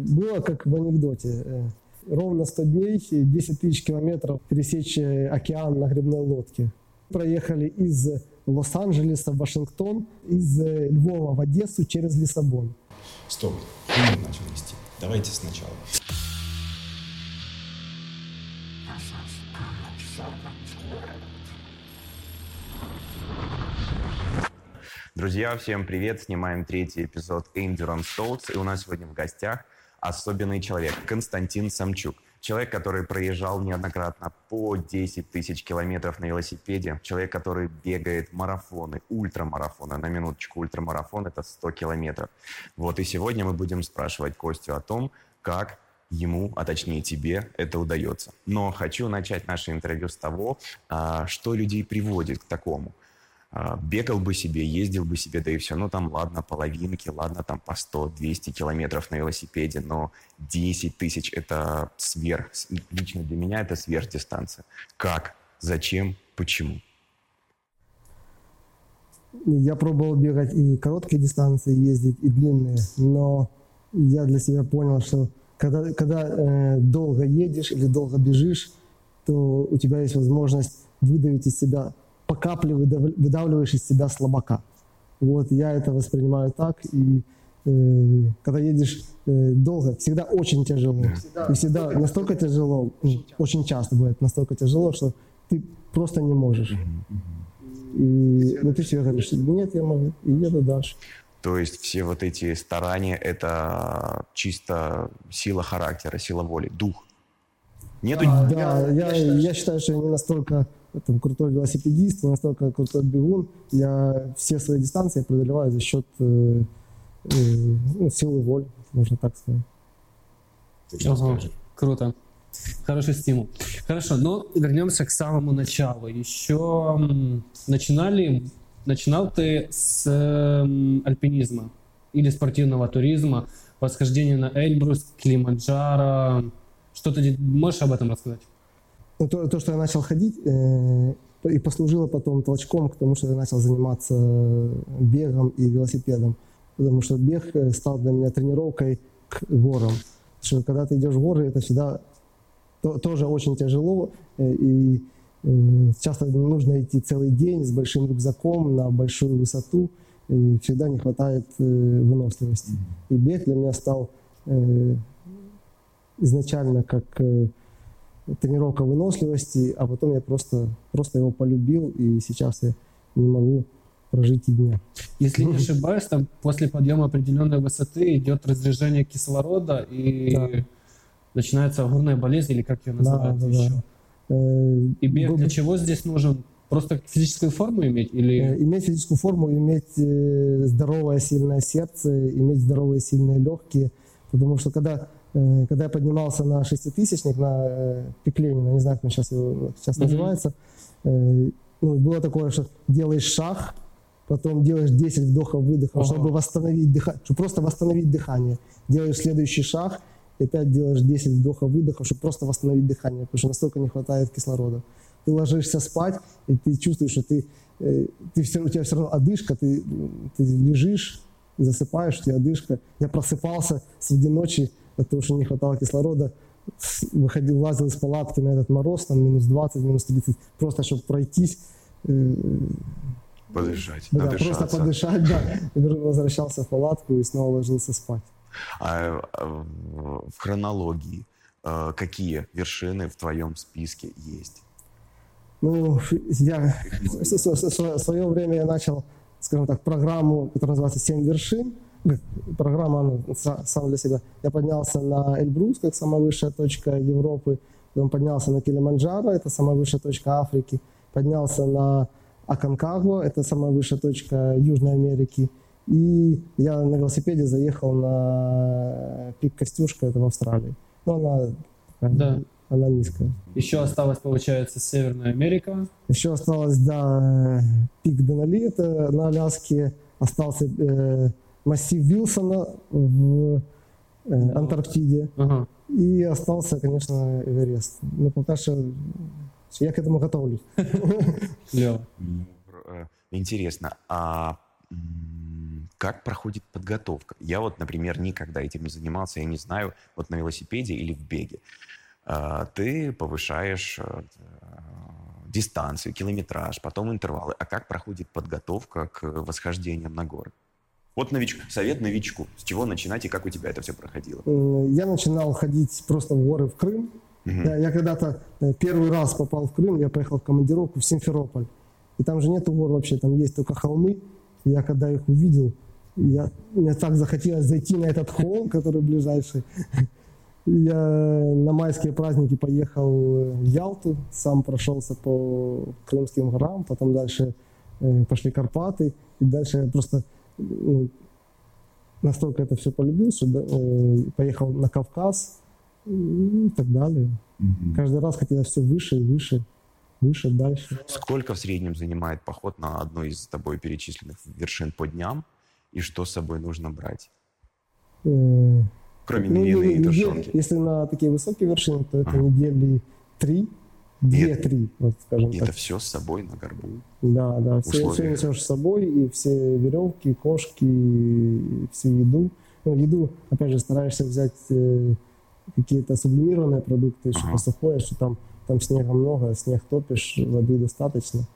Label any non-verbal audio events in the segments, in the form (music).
Было как в анекдоте. Э, ровно 100 дней, 10 тысяч километров пересечь э, океан на грибной лодке. Проехали из Лос-Анджелеса в Вашингтон, из э, Львова в Одессу через Лиссабон. Стоп, фильм начал вести. Давайте сначала. Друзья, всем привет! Снимаем третий эпизод Endurance Talks, и у нас сегодня в гостях особенный человек Константин Самчук. Человек, который проезжал неоднократно по 10 тысяч километров на велосипеде. Человек, который бегает марафоны, ультрамарафоны. На минуточку, ультрамарафон — это 100 километров. Вот и сегодня мы будем спрашивать Костю о том, как ему, а точнее тебе, это удается. Но хочу начать наше интервью с того, а, что людей приводит к такому. А, бегал бы себе, ездил бы себе, да и все. Ну, там, ладно, половинки, ладно, там по 100-200 километров на велосипеде, но 10 тысяч – это сверх, лично для меня это сверхдистанция. Как? Зачем? Почему? Я пробовал бегать и короткие дистанции, ездить, и длинные, но я для себя понял, что когда, когда э, долго едешь или долго бежишь, то у тебя есть возможность выдавить из себя по капле выдавливаешь из себя слабака. Вот я это воспринимаю так, и э, когда едешь э, долго, всегда очень тяжело. Всегда, и всегда настолько тяжело, очень, очень часто бывает настолько тяжело, что ты просто не можешь. И ну, ты себе говоришь, нет, я могу, и еду дальше. То есть все вот эти старания – это чисто сила характера, сила воли, дух. Нету... А, да, я, я, я считаю, что я не настолько там, крутой велосипедист, настолько крутой бегун. Я все свои дистанции преодолеваю за счет э, э, ну, силы воли, можно так сказать. Ага, круто. Хороший стимул. Хорошо, но вернемся к самому началу. Еще начинали, начинал ты с э, альпинизма или спортивного туризма, восхождение на Эльбрус, Климаджаро. Что ты можешь об этом рассказать? Ну, то, то, что я начал ходить, э, и послужило потом толчком к тому, что я начал заниматься бегом и велосипедом. Потому что бег э, стал для меня тренировкой к горам. Потому что когда ты идешь в горы, это всегда то, тоже очень тяжело. Э, и э, часто нужно идти целый день с большим рюкзаком на большую высоту. И всегда не хватает э, выносливости. И бег для меня стал э, изначально как... Тренировка выносливости, а потом я просто, просто его полюбил, и сейчас я не могу прожить и дня. Если не (laughs) ошибаюсь, там после подъема определенной высоты идет разряжение кислорода, и да. начинается горная болезнь, или как ее называют да, еще. Да. Э, и бег для чего здесь нужен? Просто физическую форму иметь? Или... Э, иметь физическую форму, иметь э, здоровое сильное сердце, иметь здоровые сильные легкие. Потому что когда когда я поднимался на шеститысячник, на э, пик Ленина, не знаю, как он сейчас, его, сейчас mm-hmm. называется, э, ну, было такое, что делаешь шаг, потом делаешь 10 вдохов-выдохов, uh-huh. чтобы восстановить дыхание, чтобы просто восстановить дыхание. Делаешь следующий шаг, и опять делаешь 10 вдохов-выдохов, чтобы просто восстановить дыхание, потому что настолько не хватает кислорода. Ты ложишься спать, и ты чувствуешь, что ты, ты все, у тебя все равно одышка, ты, ты лежишь, засыпаешь, у тебя одышка. Я просыпался среди ночи, потому что не хватало кислорода, выходил, лазил из палатки на этот мороз, там минус 20, минус 30, просто чтобы пройтись. Э, подышать, да, просто подышать, да. Возвращался в палатку и снова ложился спать. А, а в хронологии э, какие вершины в твоем списке есть? Ну, я в свое время я начал, скажем так, программу, которая называется «Семь вершин», программа сам для себя. Я поднялся на Эльбрус, как самая высшая точка Европы, потом поднялся на Килиманджаро, это самая высшая точка Африки, поднялся на Аконкагуа, это самая высшая точка Южной Америки, и я на велосипеде заехал на пик Костюшка, это в Австралии. Ну, она, да. она низкая. Еще осталось, получается, Северная Америка. Еще осталось, да, пик Денали, это на Аляске. Остался э, массив Вилсона в э, Антарктиде. Ага. И остался, конечно, Эверест. Но пока что я к этому готовлюсь. Э, интересно, а как проходит подготовка? Я вот, например, никогда этим не занимался, я не знаю, вот на велосипеде или в беге. А, ты повышаешь э, дистанцию, километраж, потом интервалы. А как проходит подготовка к восхождениям на горы? Вот нович... совет новичку. С чего начинать и как у тебя это все проходило? Э, я начинал ходить просто в горы в Крым. Угу. Я, я когда-то э, первый раз попал в Крым, я поехал в командировку в Симферополь. И там же нету гор вообще, там есть только холмы. И я когда их увидел, я, мне так захотелось зайти на этот холм, который ближайший. (laughs) Я на майские праздники поехал в Ялту, сам прошелся по Крымским горам, потом дальше э, пошли Карпаты, и дальше я просто ну, настолько это все полюбил, что э, поехал на Кавказ и так далее. Угу. Каждый раз хотелось все выше и выше, выше, дальше. Сколько в среднем занимает поход на одной из тобой перечисленных вершин по дням, и что с собой нужно брать? Э, Кроме ну, Мирины и тушенки. Если на такие высокие вершины, то это ага. недели три, Две-три, вот скажем и так. это все с собой на горбу? Да, да, все, все несешь с собой, и все веревки, кошки, и всю еду. Ну, еду, опять же, стараешься взять э, какие-то сублимированные продукты, что ага. сухое, что там, там снега много, снег топишь, воды достаточно.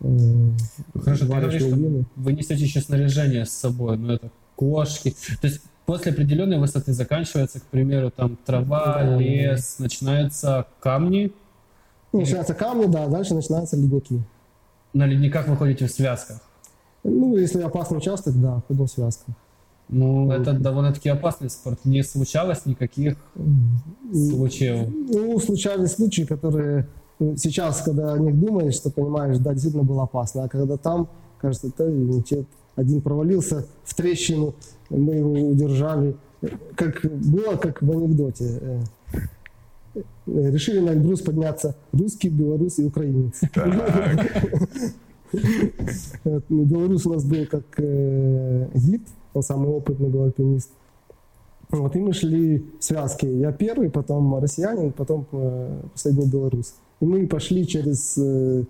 Э, Хорошо, ты говоришь, что вы несете еще снаряжение с собой, но это кошки. То есть после определенной высоты заканчивается, к примеру, там трава, да. лес, начинаются камни, ну, начинаются камни, да, дальше начинаются ледники. На ледниках вы ходите в связках? Ну, если опасный участок, да, ходим в связках. Ну, это довольно-таки опасный спорт. Не случалось никаких случаев? Ну, случались случаи, которые ну, сейчас, когда о них думаешь, то понимаешь, да, действительно было опасно. А когда там, кажется, то один провалился в трещину, мы его удержали. Как было, как в анекдоте. Э, решили на Эльбрус подняться русский, белорус и украинец. Белорус у нас был как э, гид, он самый опытный был альпинист. Вот, и мы шли в связке. Я первый, потом россиянин, потом э, последний белорус. И мы пошли через э,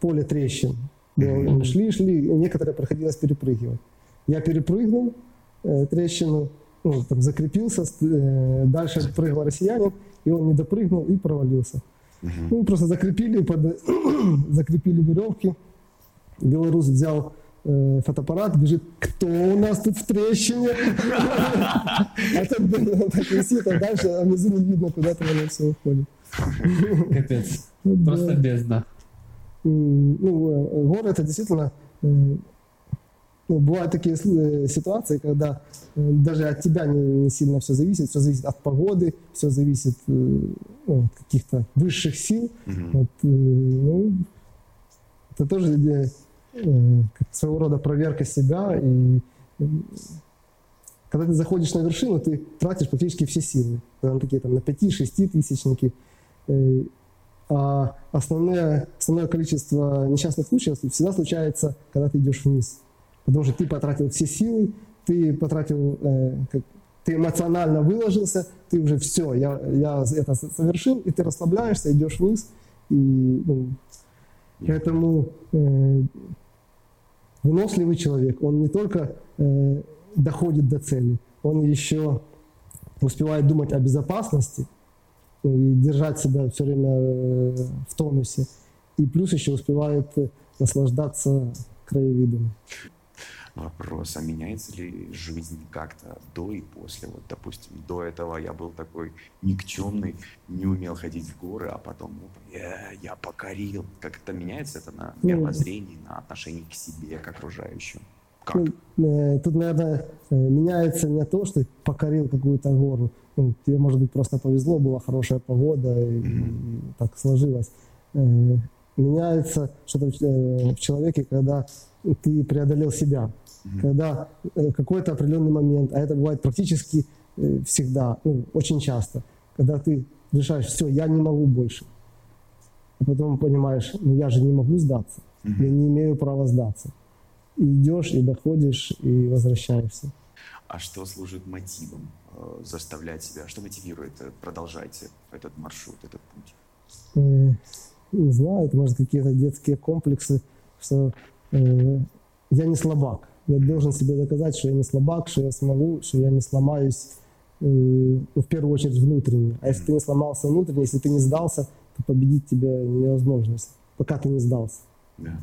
поле трещин. Мы шли, шли, некоторые приходилось перепрыгивать. Я перепрыгнул трещину, ну, там, закрепился, дальше прыгал россиянин, и он не допрыгнул и провалился. Угу. Ну, просто закрепили, под, (clears throat) закрепили веревки. Белорус взял э, фотоаппарат, бежит, кто у нас тут в трещине? (laughs) А так висит, а дальше а внизу не видно, куда там оно все уходит. Капец. Просто бездна. Ну, э, горы это действительно э, ну, бывают такие э, ситуации, когда э, даже от тебя не, не сильно все зависит, все зависит от погоды, все зависит э, ну, от каких-то высших сил. Mm-hmm. Вот, ну, это тоже как своего рода проверка себя. И когда ты заходишь на вершину, ты тратишь практически все силы. Там такие там на 5-6 тысячники. А основное, основное количество несчастных случаев всегда случается, когда ты идешь вниз. Потому что ты потратил все силы, ты потратил, э, как, ты эмоционально выложился, ты уже все, я, я это совершил, и ты расслабляешься, идешь вниз. И, ну, поэтому э, выносливый человек, он не только э, доходит до цели, он еще успевает думать о безопасности и держать себя все время э, в тонусе. И плюс еще успевает наслаждаться краевидом вопрос, а меняется ли жизнь как-то до и после? Вот, допустим, до этого я был такой никчемный, не умел ходить в горы, а потом я, я покорил. Как это меняется это на ну, мировоззрении, на отношении к себе, к окружающим? Как? Ну, э, тут, наверное, э, меняется не то, что ты покорил какую-то гору. Ну, тебе, может быть, просто повезло, была хорошая погода, и, mm-hmm. и так сложилось. Э, меняется что-то в человеке, когда ты преодолел себя mm-hmm. когда э, какой-то определенный момент, а это бывает практически э, всегда, ну, очень часто, когда ты решаешь, все, я не могу больше. А потом понимаешь, ну я же не могу сдаться, mm-hmm. я не имею права сдаться. И идешь, и доходишь, и возвращаешься. А что служит мотивом э, заставлять себя? Что мотивирует продолжать этот маршрут, этот путь? Э, не знаю, это может какие-то детские комплексы, что э, я не слабак я должен себе доказать, что я не слабак, что я смогу, что я не сломаюсь, э, ну, в первую очередь внутренне. А если ты не сломался внутренне, если ты не сдался, то победить тебя невозможно, пока ты не сдался. Да.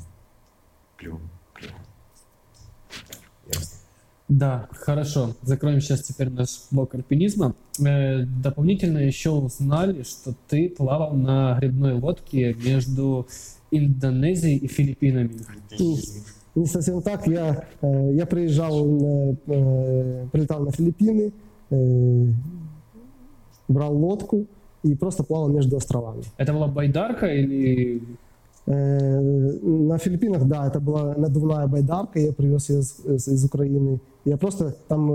Клево. Да, хорошо. Закроем сейчас теперь наш блок альпинизма. Э, дополнительно еще узнали, что ты плавал на грибной лодке между Индонезией и Филиппинами. Не совсем так. Я, э, я приезжал, на, э, прилетал на Филиппины, брал лодку и просто плавал между островами. Это была байдарка или... На Филиппинах, да, это была надувная байдарка, я привез ее из, из- из Украины. Я просто там,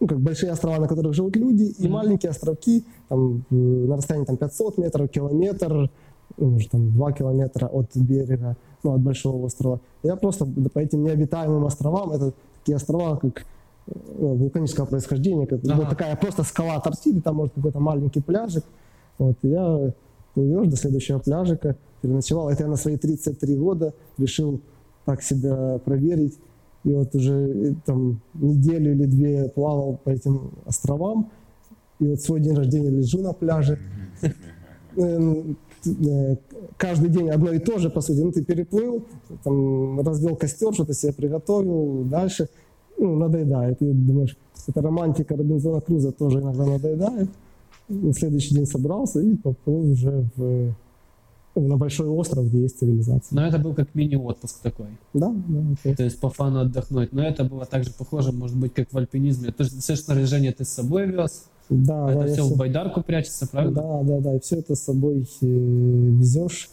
ну, как большие острова, на которых живут люди, и маленькие островки, там, на расстоянии там, 500 метров, километр, ну, может, там 2 километра от берега, ну, от большого острова. Я просто по этим необитаемым островам, это такие острова, как э, ну, вулканического происхождения, как, Ага. вот такая просто скала торчит, и там может какой-то маленький пляжик. Вот, я плывешь до следующего пляжика, переночевал. Это я на свои 33 года решил так себя проверить. И вот уже э, там неделю или две плавал по этим островам. И вот свой день рождения лежу на пляже. Э, э, Каждый день одно и то же, по сути. Ну, ты переплыл, там, развел костер, что-то себе приготовил, дальше ну, надоедает. И думаешь, эта романтика Робинзона Круза тоже иногда надоедает. На следующий день собрался и поплыл уже в, ну, на большой остров, где есть цивилизация. Но это был как мини-отпуск такой. Да, да. это- То есть по фану отдохнуть. Но это было также похоже, может быть, как в альпинизме. То есть все снаряжение ты с собой вез, Да, да, это я все в байдарку прячется, правильно? Да, да, да, и все это с собой э, везешь.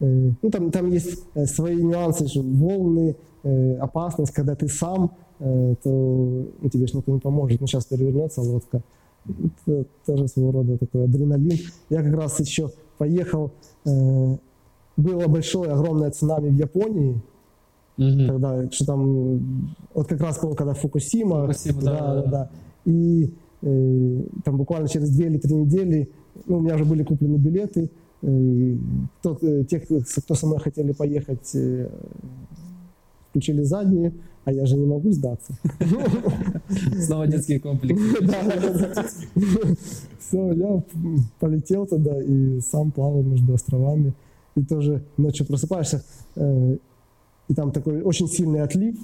Э, ну, там, там есть э, свои нюансы, что волны, э, опасность, когда ты сам, э, то ну, тебе же никто не поможет. Ну, сейчас перевернется лодка. Это тоже своего рода такой адреналин. Я как раз еще поехал, было большое, огромное цунами в Японии, Мгм. когда что там, вот как раз помню, когда Фукусима, Фукусима, да, да, да, да. И э, там буквально через две или три недели, ну, у меня уже были куплены билеты, э, тот, э, те, кто кто со мной хотели поехать, э, включили задние, а я же не могу сдаться. (laughs) Снова детский комплекс. (laughs) Все, я полетел туда и сам плавал между островами. И тоже ночью просыпаешься, э, и там такой очень сильный отлив,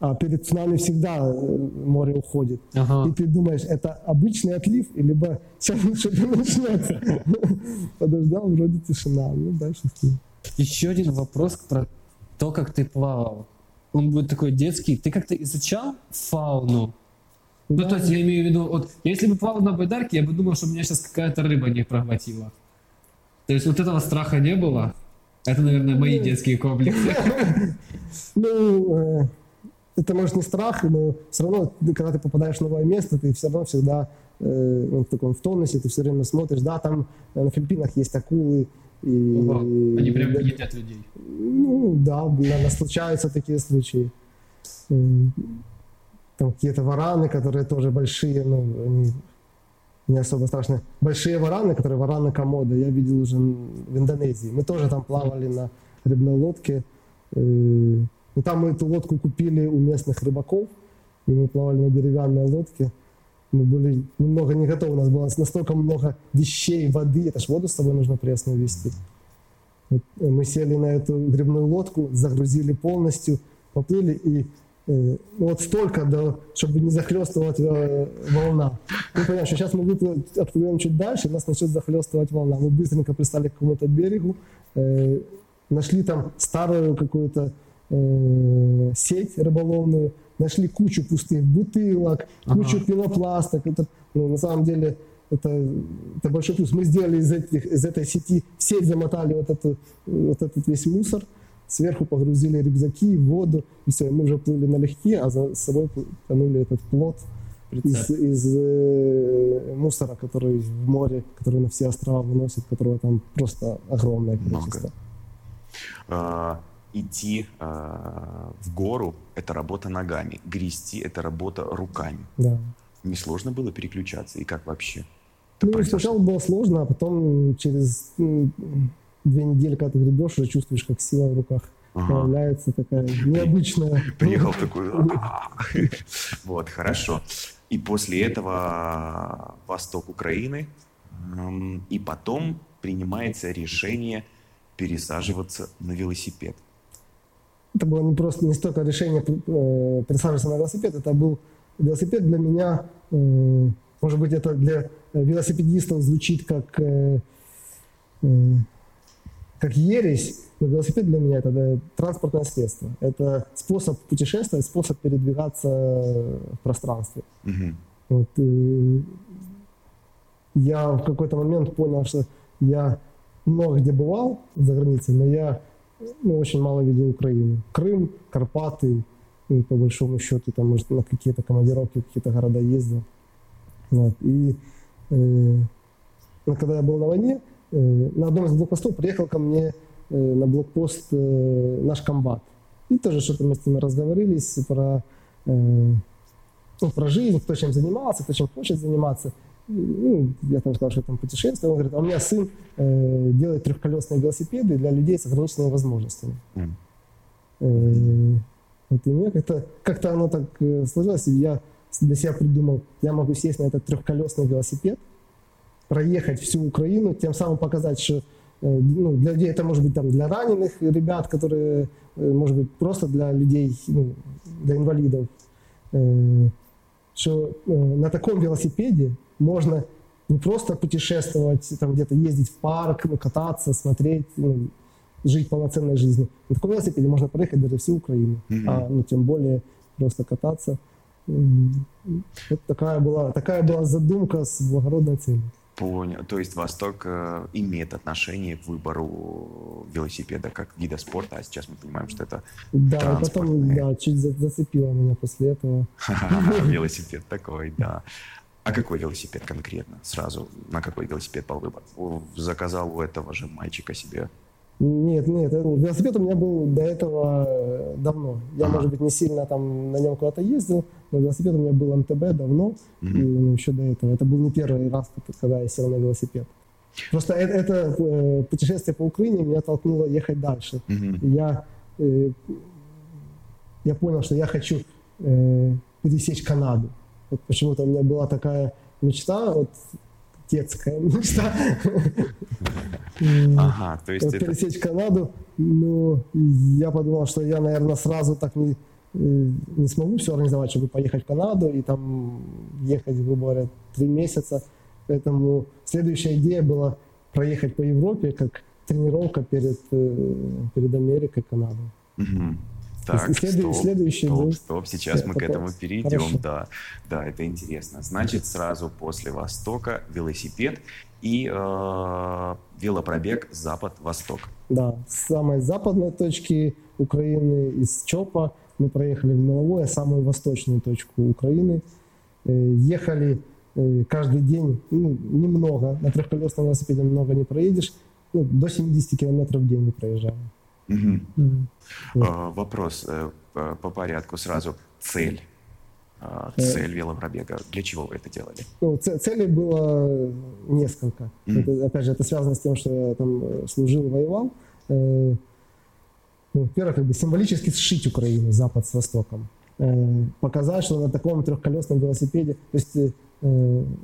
а перед цунами всегда э, море уходит. И ты думаешь, это обычный отлив, и либо сейчас что-то начнется. Подождал, вроде тишина, ну дальше с Еще один вопрос про то, как ты плавал. Он будет такой детский. Ты как-то изучал фауну? Ну, Да. то есть я имею в виду, вот, если бы плавал на байдарке, я бы думал, что меня сейчас какая-то рыба не проглотила. То есть вот этого страха не было? Это, наверное, мои детские комплексы. (laughs) Ну, э, это может не страх, но все равно, когда ты попадаешь в новое место, ты все равно всегда э, ну, в таком в тонусе, ты все время смотришь, да, там э, на Филиппинах есть акулы, и, Ого, Они прям едят людей. Ну, да, наверное, случаются такие случаи. Там какие-то вараны, которые тоже большие, ну, они не особо страшные. Большие вараны, которые вараны комода, я видел уже в Индонезии. Мы тоже там плавали на рыбной лодке. Э, И там мы эту лодку купили у местных рыбаков, и мы плавали на деревянной лодке. Мы были немного не готовы, у нас было настолько много вещей, воды, это ж воду с собой нужно пресную вести. Э, Мы сели на эту грибную лодку, загрузили полностью, поплыли и э, ну, вот столько, да, чтобы не захлестывала тебя э, волна. Мы понимаем, что сейчас мы выплывем, отплывем чуть дальше, нас начнет захлестывать волна. Мы быстренько пристали к какому-то берегу, э, нашли там старую какую-то э, сеть рыболовную, нашли кучу пустых бутылок, кучу Ага. пенопласток. Это, ну, на самом деле это, это большой плюс. Мы сделали из, этих, из этой сети, в сеть замотали вот, эту, вот этот весь мусор, сверху погрузили рюкзаки, воду, и все, мы уже плыли налегке, а за собой тонули этот плод из, Прицеп. из э, мусора, который в море, который на все острова выносит, которого там просто огромное Много. количество. А, идти а, в гору – это работа ногами. Грести – это работа руками. Да. Несложно было переключаться? И как вообще? это Ну, произошло? сначала было сложно, а потом через м, две недели, когда ты гребешь, уже чувствуешь, как сила в руках ага. появляется такая необычная... (laughs) Приехал такой... (laughs) Вот, хорошо. И после этого восток Украины, и потом принимается решение пересаживаться на велосипед. Это было не просто не столько решение э, пересаживаться на велосипед, это был велосипед для меня, э, может быть, это для велосипедистов звучит как, э, как ересь, но велосипед для меня это транспортное средство. Это способ путешествовать, способ передвигаться в пространстве. Угу. Вот, и я в какой-то момент понял, что я много где бывал за границей, но я ну, очень мало видел Украину. Крым, Карпаты, и по большому счету, там, может, на какие-то командировки, какие-то города ездил. Вот. И э, ну, когда я был на войне, э, на одном из блокпостов приехал ко мне э, на блокпост э, наш комбат. И тоже что-то мы с ним разговорились про, э, ну, про жизнь, кто чем занимался, кто чем хочет заниматься ну, я там сказал, что я там путешествую. Он говорит, а у меня сын э, делает трехколесные велосипеды для людей с ограниченными возможностями. Mm. Э, вот, и мне как-то, как-то оно так э, сложилось, и я для себя придумал, я могу сесть на этот трехколесный велосипед, проехать всю Украину, тем самым показать, что э, ну, для людей это может быть там для раненых ребят, которые, э, может быть, просто для людей, ну, для инвалидов, э, что э, на таком велосипеде можно не просто путешествовать, там где-то ездить в парк, ну, кататься, смотреть, ну, жить полноценной жизнью. На таком велосипеде можно проехать даже всю Украину, mm-hmm. а ну, тем более просто кататься. Вот такая была, такая была задумка с благородной целью. Понял. То есть Восток э, имеет отношение к выбору велосипеда как вида спорта, а сейчас мы понимаем, что это Да, потом да, чуть зацепило меня после этого. (laughs) Велосипед такой, да. А какой велосипед конкретно? Сразу на какой велосипед пал выбор? Заказал у этого же мальчика себе? Нет, нет, велосипед у меня был до этого э, давно. Я, ага. может быть, не сильно там на нем куда-то ездил, но велосипед у меня был МТБ давно, угу. и ну, еще до этого. Это был не первый раз, когда я сел на велосипед. Просто это, это э, путешествие по Украине меня толкнуло ехать дальше. Угу. Я, э, я понял, что я хочу э, пересечь Канаду. Вот почему-то у меня была такая мечта, вот детская (laughs) мечта. Ага, то есть Пересечь Канаду. Но я подумал, что я, наверное, сразу так не, э, не смогу все организовать, чтобы поехать в Канаду и там ехать, грубо говоря, три месяца. Поэтому следующая идея была проехать по Европе как тренировка перед, э, перед Америкой, Канадой. Угу. Так, (laughs) стоп, следующий стоп, был... стоп, сейчас мы к этому перейдем, Хорошо. да, да, это интересно. Значит, сразу после Востока велосипед и э, велопробег Запад-Восток. Да, с самой западной точки Украины, из Чопа, мы проехали в Меловое, самую восточную точку Украины. Э, ехали э, каждый день, ну, немного, на трехколесном велосипеде много не проедешь, ну, до 70 километров в день мы проезжаем. Угу. Mm. Uh, вопрос uh, по порядку сразу. Цель. Uh, цель велопробега. Для чего вы это делали? Ну, целей было несколько. Mm. Это, опять же, это связано с тем, что я там э, служил, воевал. Э, ну, во-первых, как бы символически сшить Украину, Запад с Востоком. Э, показать, что на таком трехколесном велосипеде, то есть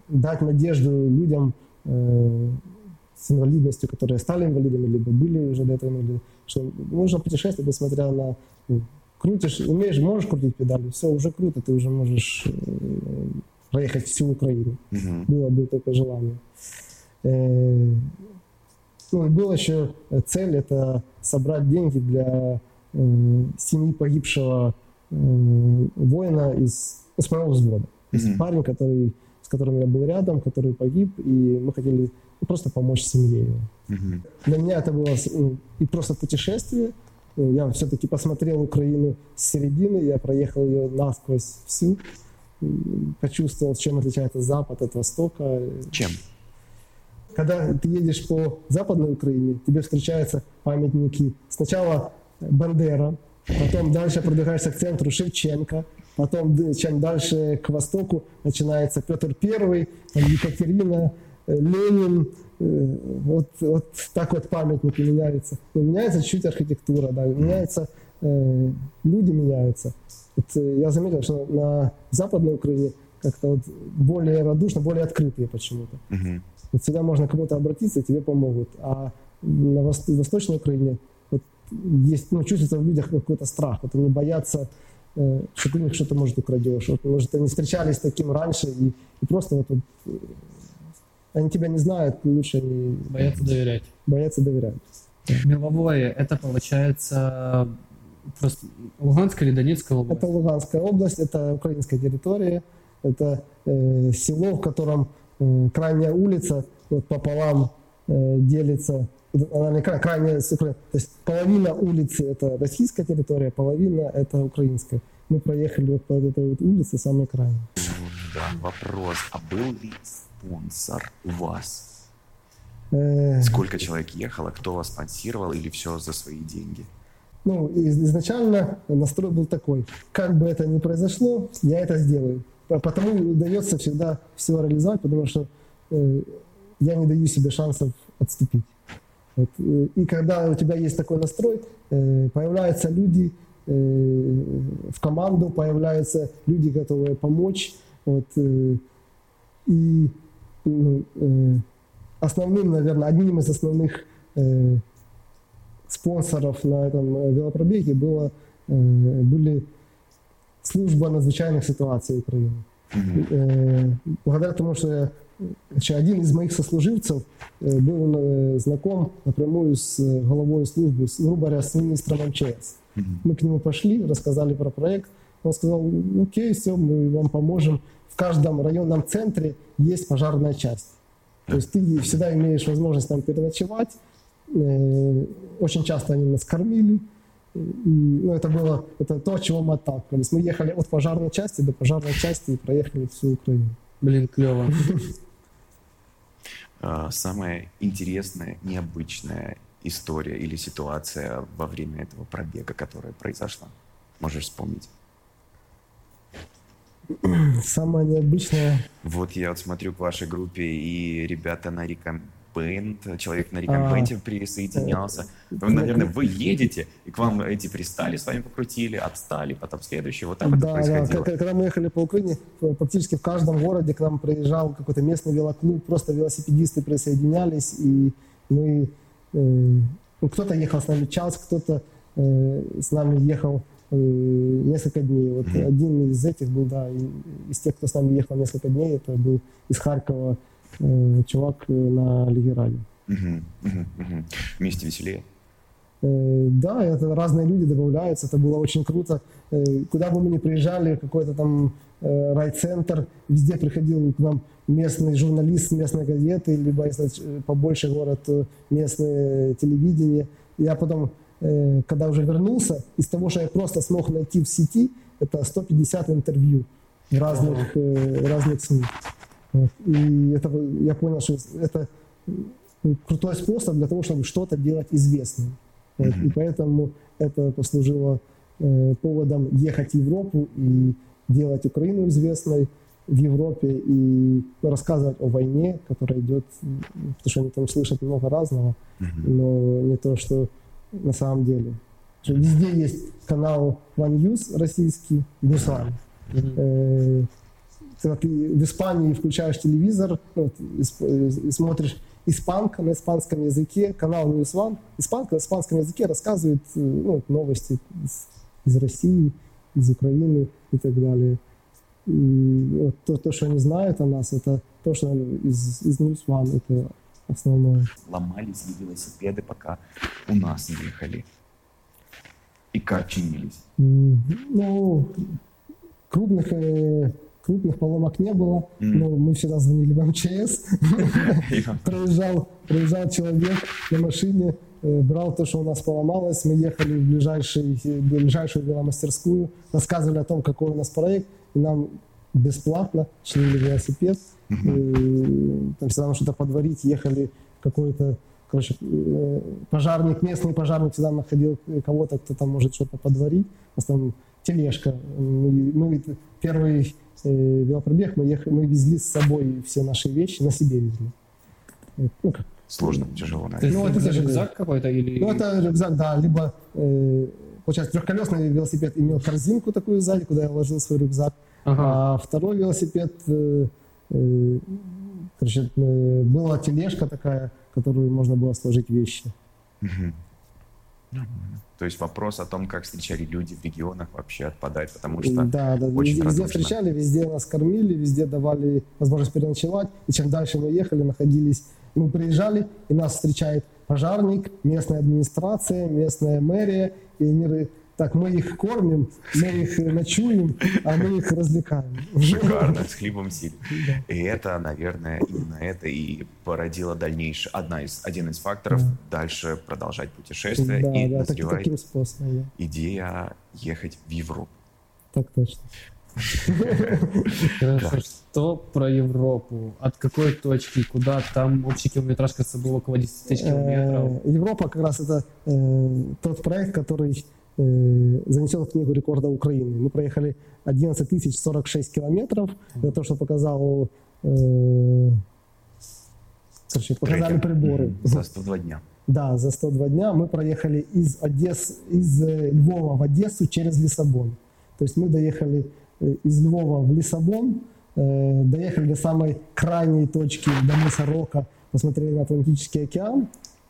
дать надежду людям с инвалидностью, которые стали инвалидами, либо были уже до этого инвалидами, что можно путешествовать, несмотря на ну, крутишь, умеешь, можешь крутить педали, все, уже круто, ты уже можешь э, проехать всю Украину. Uh-huh. Было бы такое желание. Э, ну, была еще цель, это собрать деньги для э, семьи погибшего воина из, из моего взвода. Uh-huh. Есть парень, который, с которым я был рядом, который погиб, и мы хотели просто помочь семье его. Угу. Для меня это было ну, и просто путешествие. Я все-таки посмотрел Украину с середины, я проехал ее насквозь всю, почувствовал, чем отличается Запад от Востока. Чем? Когда ты едешь по Западной Украине, тебе встречаются памятники. Сначала Бандера, потом дальше продвигаешься к центру Шевченко, потом чем дальше к востоку начинается Петр Первый, Екатерина, Ленин, э, вот, вот так вот памятники меняются. Но меняется чуть архитектура, да, меняется, э, люди меняются. Вот, э, я заметил, что на Западной Украине как-то вот более радушно, более открытые почему-то. Мгм. Вот всегда можно к кому-то обратиться, и тебе помогут. А на Вос- Восточной Украине вот есть, ну, чувствуется в людях какой-то страх. Вот они боятся, что ты у них что-то, может, украдешь. Вот, может, они встречались с таким раньше, и, и просто вот, вот, они тебя не знают, лучше они Боятся доверять. боятся доверять. Меловое, это получается просто Луганская или Донецкая область? Это Луганская область, это украинская территория, это э, село, в котором э, крайняя улица вот пополам э, делится. Она не кра- крайняя, то есть половина улицы это российская территория, половина это украинская. Мы проехали вот по этой вот улице, самой крайней. Да, вопрос. А был ли спонсор у вас? Э, Сколько человек ехало? Кто вас спонсировал или все за свои деньги? Ну, из- изначально настрой был такой, как бы это ни произошло, я это сделаю. По- Потому удается всегда все реализовать, потому что э, я не даю себе шансов отступить. Вот, э, и когда у тебя есть такой настрой, э, появляются люди э, в команду, появляются люди, готовые помочь. Вот, э, и основным, наверное, одним из основных э, спонсоров на этом э, велопробеге было, э, были служба надзвичайных ситуаций Украины. Э, Благодаря тому, что я, один из моих сослуживцев э, был э, знаком напрямую с э, головой службы, с, грубо говоря, с министром МЧС. Мы к нему пошли, рассказали про проект. Он сказал, окей, все, мы вам поможем. В каждом районном центре есть пожарная часть. То есть ты всегда имеешь возможность там переночевать. Э, Очень часто они нас кормили. И, ну, это было это то, от чего мы отталкивались. Мы ехали от пожарной части до пожарной части и проехали всю Украину. Блин, клево. (laughs) А, Самая интересная, необычная история или ситуация во время этого пробега, которая произошла? Можешь вспомнить? Самое необычное. Вот я вот смотрю к вашей группе, и ребята на рекомбент, человек на рекомбенте присоединялся. Вы, наверное, вы едете, и к вам эти пристали, с вами покрутили, отстали, потом следующий. Вот так это Да, да. происходило. К- Когда мы ехали по Украине, э, практически в каждом городе к нам приезжал какой-то местный велоклуб, просто велосипедисты присоединялись, и мы... э, ну, кто-то ехал с нами час, кто-то э, с нами ехал э, несколько дней. Вот один из этих был, да, из тех, кто с нами ехал несколько дней, это был из Харькова э, чувак э, на. Мгм, мгм, мгм. Вместе веселее. Э, Да, это разные люди добавляются, это было очень круто. Э, Куда бы мы ни приезжали, какой-то там э, райцентр, везде приходил к нам местный журналист местной газеты, либо если э, побольше город, местное телевидение. Я потом, э, когда уже вернулся, из того, что я просто смог найти в сети, это 150 интервью разных, э, разных СМИ. Вот. И это, я понял, что это крутой способ для того, чтобы что-то делать известным. Вот, И поэтому это послужило э, поводом ехать в Европу и делать Украину известной в Европе и рассказывать о войне, которая идет, потому что они там слышат много разного, но не то, что на самом деле. Что Везде есть канал One News российский, News One. Э, когда ты в Испании включаешь телевизор ну, и, и смотришь испанка на испанском языке, канал News One, испанка на испанском языке рассказывает э, ну, новости из, из России, из Украины и так далее. И вот то, то, что они знают о нас, это то, что из, из News One, это основное. Ломались ли велосипеды, пока у нас ехали? И как чинились? Ну, крупных, э, крупных поломок не было, Мгм. но мы всегда звонили в МЧС. (laughs) Проезжал, проезжал человек на машине, э, брал то, что у нас поломалось. Мы ехали в ближайший, ближайшую веломастерскую, рассказывали о том, какой у нас проект, и нам бесплатно чинили велосипед. И, Там всегда нужно что-то подварить, ехали какой-то короче, э, пожарник, местный пожарник всегда находил кого-то, кто там может что-то подварить. У нас там тележка. Мы, мы первый э, велопробег мы, ехали, мы везли с собой все наши вещи, на себе везли. ну, как, Сложно, тяжело, То есть Ну, это это рюкзак какой-то или... Ну, это рюкзак, да, либо, э, получается, трехколесный велосипед имел корзинку такую сзади, куда я вложил свой рюкзак, Ага. а второй велосипед, э, короче, э, была тележка такая, в которую можно было сложить вещи. То есть вопрос о том, как встречали люди в регионах, вообще отпадает, потому что Да, да, очень везде, радушно. встречали, везде нас кормили, везде давали возможность переночевать. И чем дальше мы ехали, находились, мы приезжали, и нас встречает пожарник, местная администрация, местная мэрия. И они так, мы их кормим, мы их ночуем, а мы их развлекаем. шикарно, с хлебом силе. Да. И это, наверное, именно это и породило дальнейшее, одна из, один из факторов дальше продолжать путешествие Да, и да, так- назревает таким способом, да. идея ехать в Европу. Так точно. Хорошо. Что про Европу? От какой точки, куда? Там общий километраж, кажется, был около 10 тысяч километров. Э, Европа как раз это э, тот проект, который занесен в книгу рекорда Украины. Мы проехали 11 тысяч 46 километров. Это то, что показал, э, короче, показали приборы. За 102 дня. Да, за 102 дня мы проехали из, Одесс, из э, Львова в Одессу через Лиссабон. То есть мы доехали э, из Львова в Лиссабон, э, доехали до самой крайней точки, до мыса Рока, посмотрели на Атлантический океан,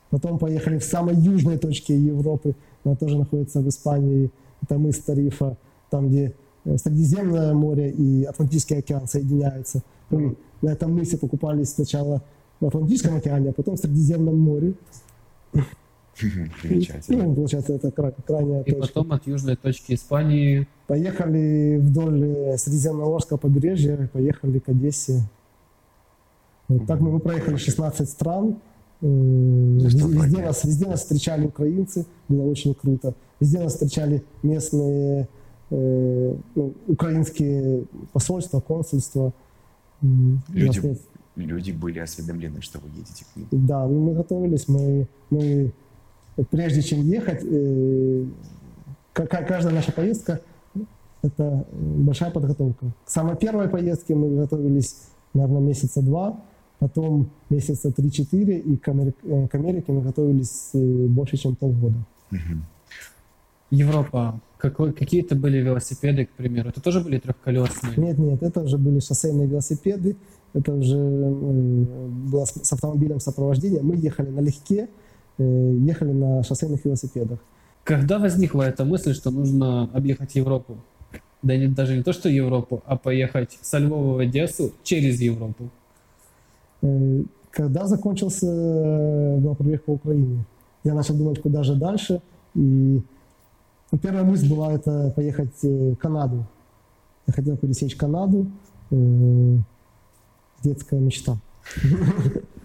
потом поехали в самой южной точке Европы, она тоже находится в Испании, это мыс Тарифа, там, где э, Средиземное море и Атлантический океан соединяются. Мы на этом мысе покупались сначала в Атлантическом океане, а потом в Средиземном море. Примечательно. Ну, получается, это кра- крайняя И точка. потом от южной точки Испании Поехали вдоль э, Средиземноморского побережья, поехали к Одессе. Вот так мы, мы проехали 16 стран. За 102 Везде нас, везде нас встречали украинцы, было очень круто. Везде нас встречали местные э, ну, украинские посольства, консульства. Люди- нас Люди были осведомлены, что вы едете к ним. Да, ну, мы готовились, мы, мы прежде чем ехать, э, ка- ка- каждая наша поездка – это большая подготовка. К самой первой поездке мы готовились, наверное, месяца два, потом месяца три-четыре, и к, Амер- э, к Америке мы готовились э, больше, чем полгода. Европа. Какой, какие-то были велосипеды, к примеру. Это тоже были трехколесные? Нет, нет, это уже были шоссейные велосипеды, это уже э, было с, с автомобилем сопровождения. Мы ехали налегке, э, ехали на шоссейных велосипедах. Когда возникла эта мысль, что нужно объехать Европу? Да не, даже не то, что Европу, а поехать со Львова в Одессу через Европу. Э, Когда закончился э, велопробег по Украине, я начал думать, куда же дальше. И ну, первая мысль была это поехать э, в Канаду. Я хотел пересечь Канаду. Детская мечта.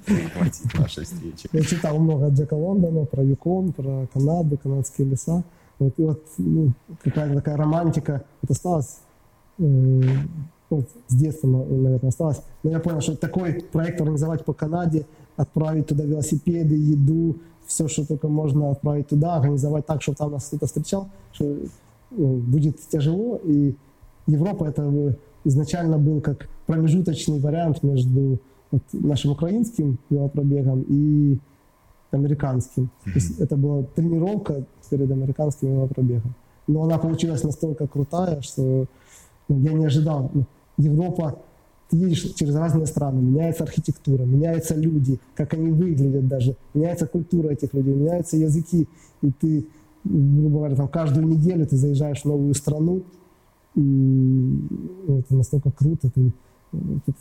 Хватит нашей встречи. Я читал много Джека Лондона про Юкон, про Канаду, канадские леса. Вот, и вот ну, какая-то такая романтика вот осталась. Вот с детства, на- наверное, осталось. Но я понял, что такой проект организовать по Канаде, отправить туда велосипеды, еду, все, что только можно отправить туда, организовать так, чтобы там нас кто-то встречал, что ну, будет тяжело. И Европа это изначально был как промежуточный вариант между вот нашим украинским велопробегом и американским. То есть это была тренировка перед американским велопробегом. Но она получилась настолько крутая, что ну, я не ожидал. Ну, Европа, ты едешь через разные страны, меняется архитектура, меняются люди, как они выглядят даже, меняется культура этих людей, меняются языки. И ты, грубо говоря, там, каждую неделю ты заезжаешь в новую страну, и ну, это настолько круто, ты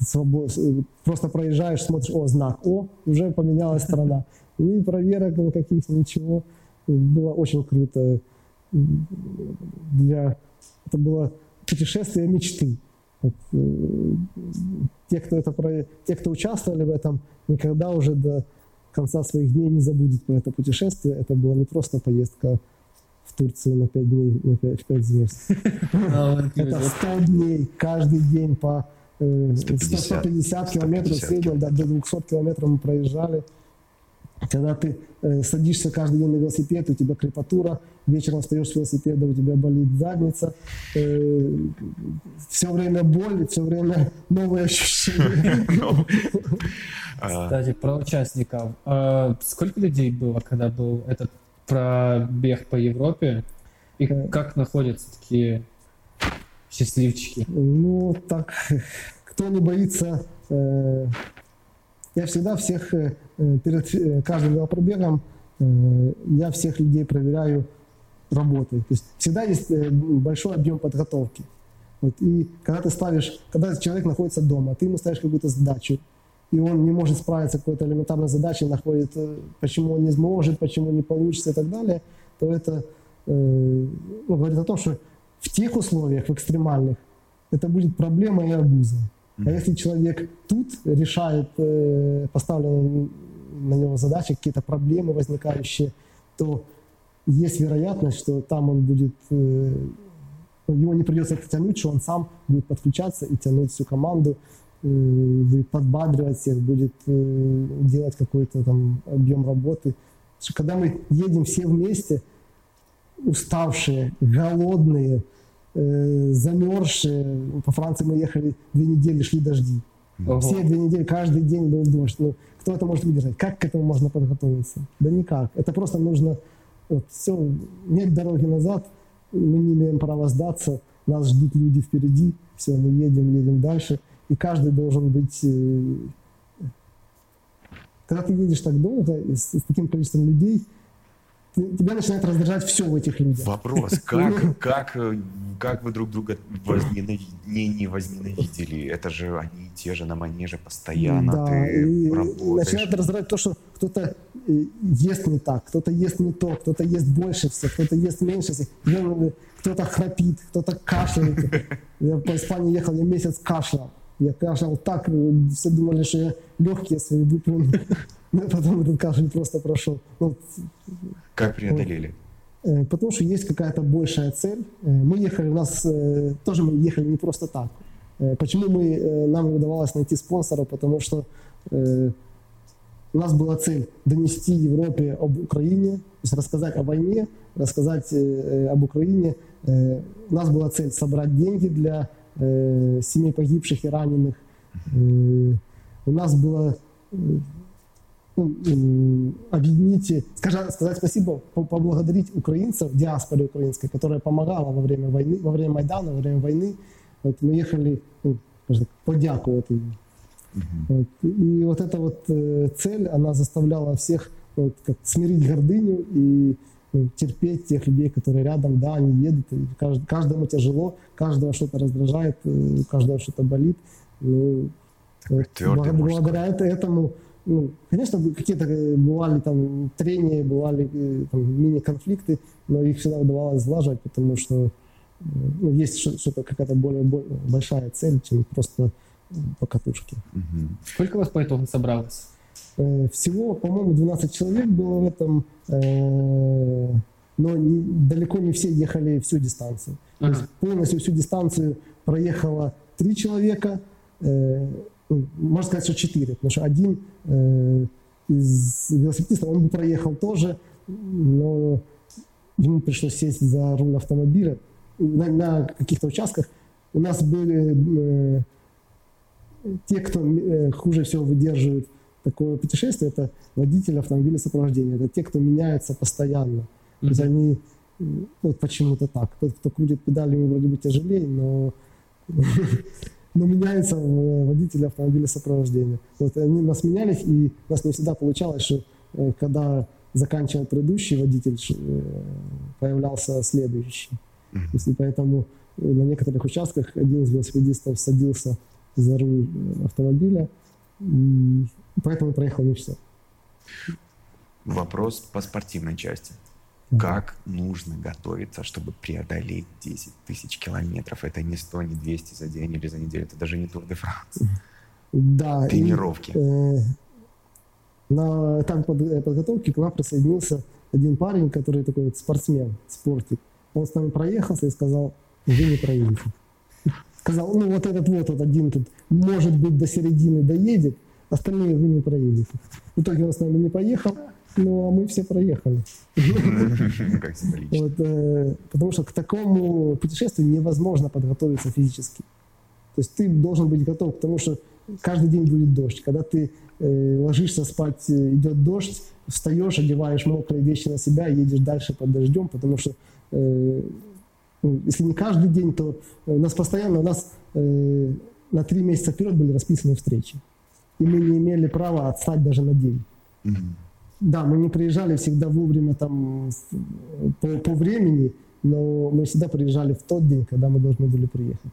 свобод- просто проезжаешь, смотришь, о, знак, о, уже поменялась страна. И проверок никаких, ничего. Было очень круто. Для... Это было путешествие мечты. Э, те, кто это про... те, кто участвовали в этом, никогда уже до конца своих дней не забудут про это путешествие. Это была не просто поездка в Турцию на 5 дней, на 5, в 5 звезд. Это 100 дней, каждый день по э, 150, 150 километров в 150 среднем, до 200 километров мы проезжали. Когда ты э, садишься каждый день на велосипед, у тебя крепатура, вечером встаешь с велосипеда, у тебя болит задница, э, все время боль, все время новые ощущения. (laughs) Кстати, про участников. А сколько людей было, когда был этот пробег по Европе? И как находятся такие счастливчики? Ну, так, кто не боится э, я всегда всех э, перед э, каждым велопробегом э, я всех людей проверяю работой. То есть всегда есть большой объем подготовки. Вот, и когда ты ставишь, когда человек находится дома, ты ему ставишь какую-то задачу, и он не может справиться с какой-то элементарной задачей, находит, почему он не сможет, почему не получится и так далее, то это э, ну, говорит о том, что в тех условиях, в экстремальных, это будет проблема и обуза. А если человек тут решает э, поставленные на него задачи, какие-то проблемы возникающие, то есть вероятность, что там он будет, э, его не придется это тянуть, что он сам будет подключаться и тянуть всю команду, э, будет подбадривать всех, будет делать какой-то там объем работы. Когда мы едем все вместе, уставшие, голодные, э, замерзшие. По Франции мы ехали две недели, шли дожди. Ого. Все две недели, каждый день был дождь. Ну, кто это может выдержать? Как к этому можно подготовиться? Да никак. Это просто нужно... Вот, все, нет дороги назад, мы не имеем права сдаться, нас ждут люди впереди, все, мы едем, едем дальше. И каждый должен быть... Э, когда ты едешь так долго, с, с таким количеством людей, тебя начинает раздражать все в этих людях. Вопрос, (laughs) как, как, как вы друг друга возненавидели, не, не возненавидели? Это же они те же на манеже постоянно, да, ты и работаешь. Начинает раздражать то, что кто-то э, ест не так, кто-то ест не то, кто-то ест больше всех, кто-то ест меньше всех, кто-то храпит, кто-то кашляет. (laughs) Я по Испании ехал, я месяц кашлял. Я кашлял так, все думали, что я легкие свои выплюнул. Потом этот кашель просто прошел. Ну, как преодолели? Э, потому что есть какая-то большая цель. Э, мы ехали, у нас э, тоже мы ехали не просто так. Почему мы, нам удавалось найти спонсора? Потому что у нас была цель донести Европе об Украине, то есть рассказать о войне, рассказать об Украине. У нас была цель собрать деньги для семей погибших и раненых. У нас было ну, объединить, скажем, сказать спасибо, поблагодарить украинцев, диаспоре украинской, которая помогала во время войны, во время Майдана, во время войны. Вот мы ехали, ну, подякувати им. Вот. И вот эта вот э, цель, она заставляла всех вот, как, смирить гордыню и ну, терпеть тех людей, которые рядом, да, они едут, и кажд, каждому тяжело, каждого что-то раздражает, э, каждого что-то болит. Ну, благодаря этому ну, конечно, какие-то э, бывали там трения, бывали э, там, мини-конфликты, но их всегда удавалось сглаживать, потому что э, ну, есть что-то, какая-то более, более большая цель, чем просто по катушке. Угу. Сколько у вас по итогу собралось? Всего, по-моему, 12 человек было в этом, но не, далеко не все ехали всю дистанцию. Ага. То есть полностью всю дистанцию проехало три человека, можно сказать, что четыре, потому что один э, из велосипедистов, он бы проехал тоже, но ему пришлось сесть за руль автомобиля на, на каких-то участках. У нас были э, те, кто э, хуже всего выдерживает такое путешествие, это водители автомобиля сопровождения. Это те, кто меняется постоянно. Mm-hmm. То есть они ну, вот почему-то так. Тот, кто крутит педали, ему вроде бы тяжелее, но (laughs) но меняется э, водитель автомобиля сопровождения. Вот они нас менялись, и у нас не всегда получалось, что э, когда заканчивал предыдущий водитель, э, появлялся следующий. Mm-hmm. есть, и поэтому на некоторых участках один из велосипедистов садился за руль автомобиля, и поэтому проехал не все. Вопрос по спортивной части. Как нужно готовиться, чтобы преодолеть 10 тысяч километров? Это не 100, не 200 за день или за неделю. Это даже не Тур де Франс. Да. Тренировки. И, э, на этапе под, э, подготовки к нам присоединился один парень, который такой вот спортсмен, спортик. Он с нами проехался и сказал, вы не проедете. Сказал, ну вот этот вот, вот один тут, может быть, до середины доедет, остальные вы не проедете. В итоге он с нами не поехал, ну а мы все проехали. Как символично. Вот, э, потому что к такому путешествию невозможно подготовиться физически. То есть ты должен быть готов к тому, что каждый день будет дождь. Когда ты э, ложишься спать, э, идет дождь, встаешь, одеваешь мокрые вещи на себя едешь дальше под дождем, потому что э, ну, если не каждый день, то у нас постоянно, у нас э, на три месяца вперед были расписаны встречи. И мы не имели права отстать даже на день. Да, мы не приезжали всегда вовремя там по, по времени, но мы всегда приезжали в тот день, когда мы должны были приехать.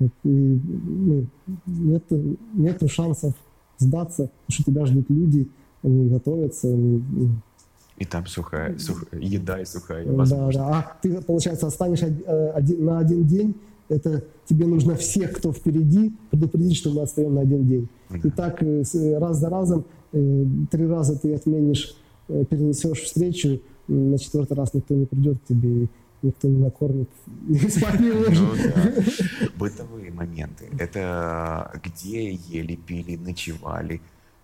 И, ну, нету, нету шансов сдаться, потому что тебя ждут люди, они готовятся. они, ну, И там сухая, сух- еда и сухая да, да. А ты, получается, останешь од- э, один- на один день, это тебе нужно всех, кто впереди, предупредить, что мы отстаем на один день. И так э, раз за разом, три раза ты отменишь, э, перенесешь встречу, на четвертый раз никто не придет к тебе, никто не накормит, (laughs) спать не Ну может. да. (laughs) Бытовые моменты. Это где ели, пили, ночевали,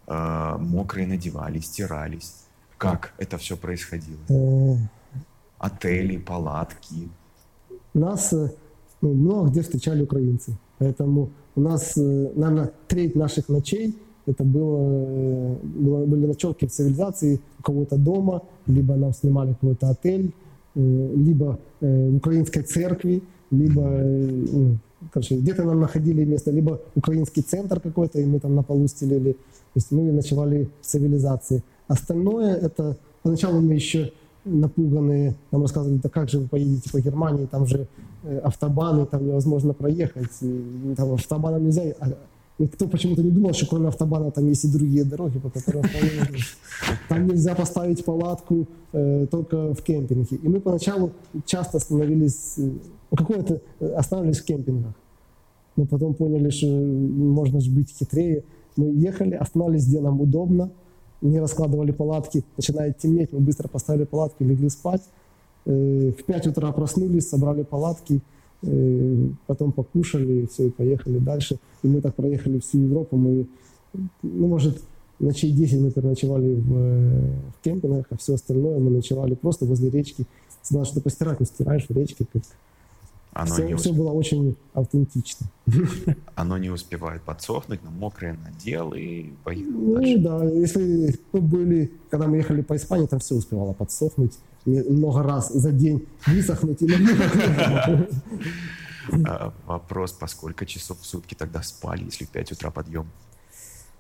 э, мокрые надевали, стирались. Как это все происходило? Э, Отели, палатки. Нас э, ну, много где встречали украинцы. Поэтому у нас, наверное, треть наших ночей это было, было- были ночевки в цивилизации у кого-то дома, либо нам снимали какой-то отель, э, либо э, в украинской церкви, либо э, ну, короче, где-то нам находили место, либо украинский центр какой-то, и мы там на полу стелили. То есть мы ночевали в цивилизации. Остальное это поначалу мы еще напуганные, нам рассказывали, да как же вы поедете по Германии, там же автобаны, там невозможно проехать, там автобаном нельзя. Никто почему-то не думал, что кроме автобана там есть и другие дороги, по которым. Там нельзя поставить палатку э, только в кемпинге. И мы поначалу часто остановились, э, какое-то э, останавливались в кемпингах. Но потом поняли, что можно же быть хитрее. Мы ехали, останавливались, где нам удобно, не раскладывали палатки. Начинает темнеть, мы быстро поставили палатки, легли спать. Э, В 5 утра проснулись, собрали палатки, э, потом покушали, все, и поехали дальше. И мы так проехали всю Европу. Мы, ну, может, ночей 10 мы переночевали в, э, в кемпингах, а все остальное мы ночевали просто возле речки. Надо что-то постирать, ну, стираешь в речке. Как... Оно, все, не, все усп- было очень автентично. (laughs) оно не успевает подсохнуть, но мокрое надел и поехал Ну дальше. да, если мы были, когда мы ехали по Испании, там все успевало подсохнуть. Много раз за день высохнуть и намного вопрос, по сколько часов в сутки тогда спали, если в 5 утра подъем?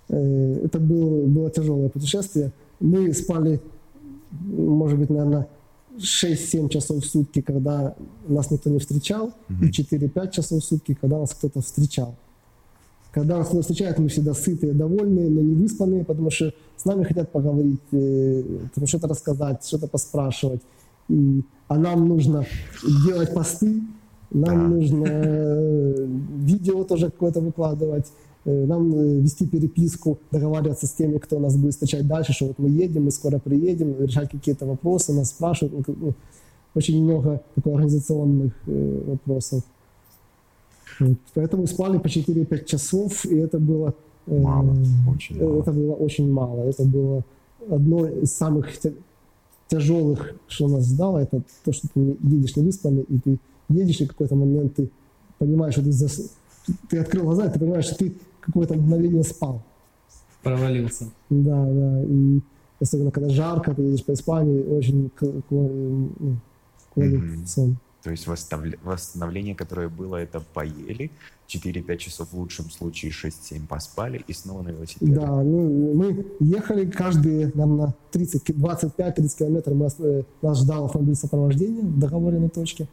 Э, Это было, было тяжелое путешествие. Мы спали, может быть, наверное, 6-7 часов в сутки, когда нас никто не встречал, и 4-5 часов в сутки, когда нас кто-то встречал. Когда нас кто-то встречает, мы всегда сытые, довольные, но не выспанные, потому что с нами хотят поговорить, э, что-то рассказать, что-то поспрашивать. И, а нам нужно делать посты, нам Да. нужно э, видео тоже какое-то выкладывать, э, нам вести переписку, договариваться с теми, кто нас будет встречать дальше, что вот мы едем, мы скоро приедем, решать какие-то вопросы, нас спрашивают. Ну, очень много таких организационных вопросов. Поэтому спали по 4-5 часов, и это было, э, Мало, очень э, мало. это было очень мало. Это было одно из самых тя- тяжелых, что нас ждало, это то, что ты не- едешь невыспанный, и ты едешь, и в какой-то момент ты понимаешь, что ты, зас- ты открыл глаза, и ты понимаешь, что ты какое-то мгновение спал. Провалился. Да, да. И особенно когда жарко, ты едешь по Испании, очень клонит в сон. То есть восстановление, которое было, это поели, 4-5 часов в лучшем случае, 6-7 поспали и снова на велосипеде. Да, ну, мы ехали каждые, наверное, 30, ки- 25-30 километров. Мы, нас ждал автомобиль сопровождения в договоренной точке.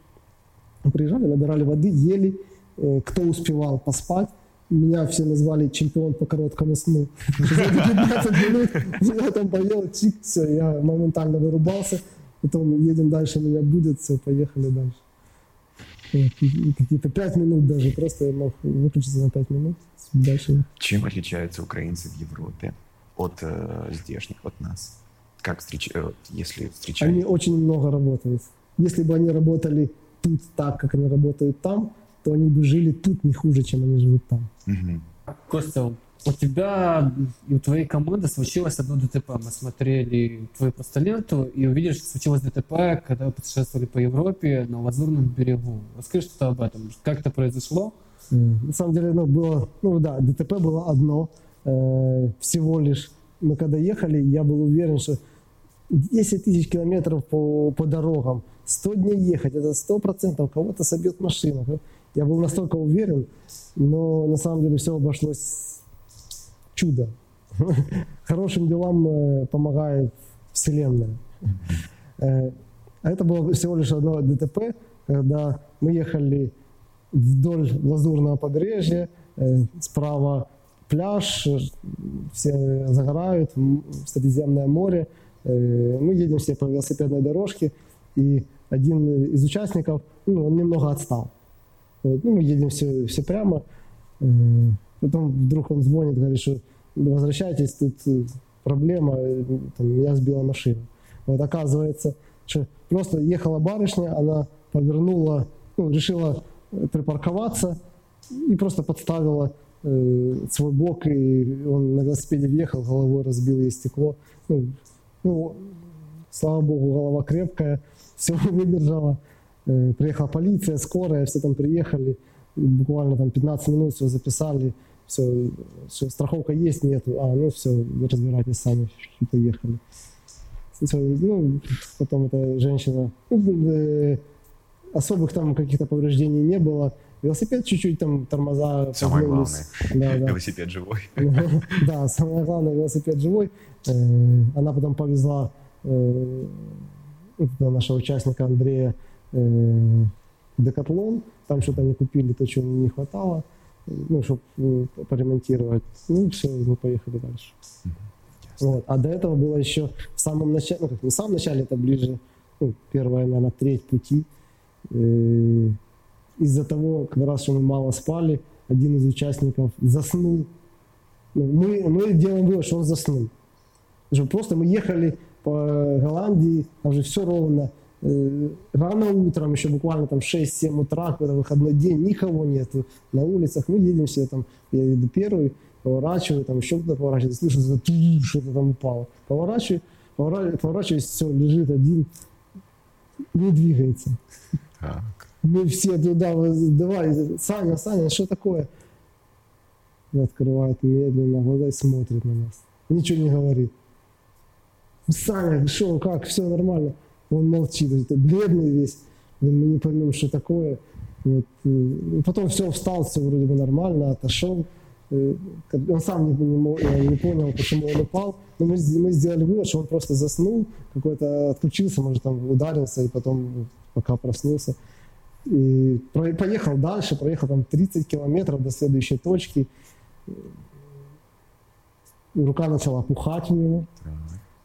Мы приезжали, набирали воды, ели. Э, Кто успевал поспать. Меня все назвали чемпион по короткому сну. (laughs) За эти 15 минут я там поел, чик, все, я моментально вырубался. Потом едем дальше, меня будет, все, поехали дальше. Вот, Какие-то 5 минут даже, просто я мог выключиться на 5 минут. Дальше Чем отличаются украинцы в Европе от э, здешних, от нас? Как встреч... э, если встречаете? Они очень много работают. Если бы они работали тут так, как они работают там, то они бы жили тут не хуже, чем они живут там. Мгм. Костя, у тебя и у твоей команды случилось одно ДТП. Мы смотрели твою просто ленту и увидели, что случилось ДТП, когда вы путешествовали по Европе на Лазурном берегу. Расскажи что-то об этом. Как это произошло? На самом деле, ну, было, ну да, ДТП было одно, э, всего лишь. Мы когда ехали, я был уверен, что 10 тысяч километров по, по дорогам, 100 дней ехать, это 100% кого-то собьет машина. Я был настолько уверен, но на самом деле все обошлось чудо. Хорошим делам э, помогает Вселенная. А это было всего лишь одно ДТП, когда мы ехали вдоль Лазурного побережья, э, справа пляж, все загорают, Средиземное море. Мы едем все по велосипедной дорожке, и один из участников, ну, он немного отстал. Ну, мы едем все, все прямо. Потом вдруг он звонит, говорит, что возвращайтесь, тут э, проблема, э, там, меня сбила машина. Вот оказывается, что просто ехала барышня, она повернула, ну, решила припарковаться и просто подставила э, свой бок, и он на велосипеде въехал, головой разбил ей стекло. Ну, ну, слава богу, голова крепкая, (laughs) все выдержала. Э, приехала полиция, скорая, все там приехали, буквально там 15 минут все записали, все, все страховка есть, нет, а, ну все, разбирайтесь сами, поехали. Все, ну, потом эта женщина, ну, э, особых там каких-то повреждений не было, велосипед чуть-чуть там тормоза Самое главное, да, да. велосипед живой. (laughs) Да, самое главное, велосипед живой. Э, она потом повезла э, нашего участника Андрея Декатлон, там что-то они купили, то, чего не хватало ну, чтобы ну, поремонтировать. Ну, все, мы поехали дальше. Вот. А до этого было еще в самом начале, ну, как не в самом начале, это ближе, ну, первая, наверное, треть пути. Э, из-за того, как раз, что мы мало спали, один из участников заснул. Ну, мы, мы делаем вывод, что он заснул. Что просто мы ехали по Голландии, там же все ровно, Э, рано утром, еще буквально там 6-7 утра, когда выходной день, никого нету на улицах, мы едем все там, я иду первый, поворачиваю, там еще кто-то поворачивает, слышу, что-то там упало. Поворачиваю, поворачиваюсь, все, лежит один, не двигается. Так. Мы все туда, давай, Саня, Саня, что такое? Он открывает медленно глаза и смотрит на нас. Ничего не говорит. Саня, что, как, все нормально он молчит, это бледный весь, мы не поймем, что такое. Вот. Э, потом все, встал, все вроде бы нормально, отошел. Э, он сам не, не, не понял, почему он упал. Но мы, мы сделали вывод, что он просто заснул, какой-то отключился, может, там ударился, и потом пока проснулся. И поехал дальше, проехал там 30 километров до следующей точки. Рука начала пухать у него.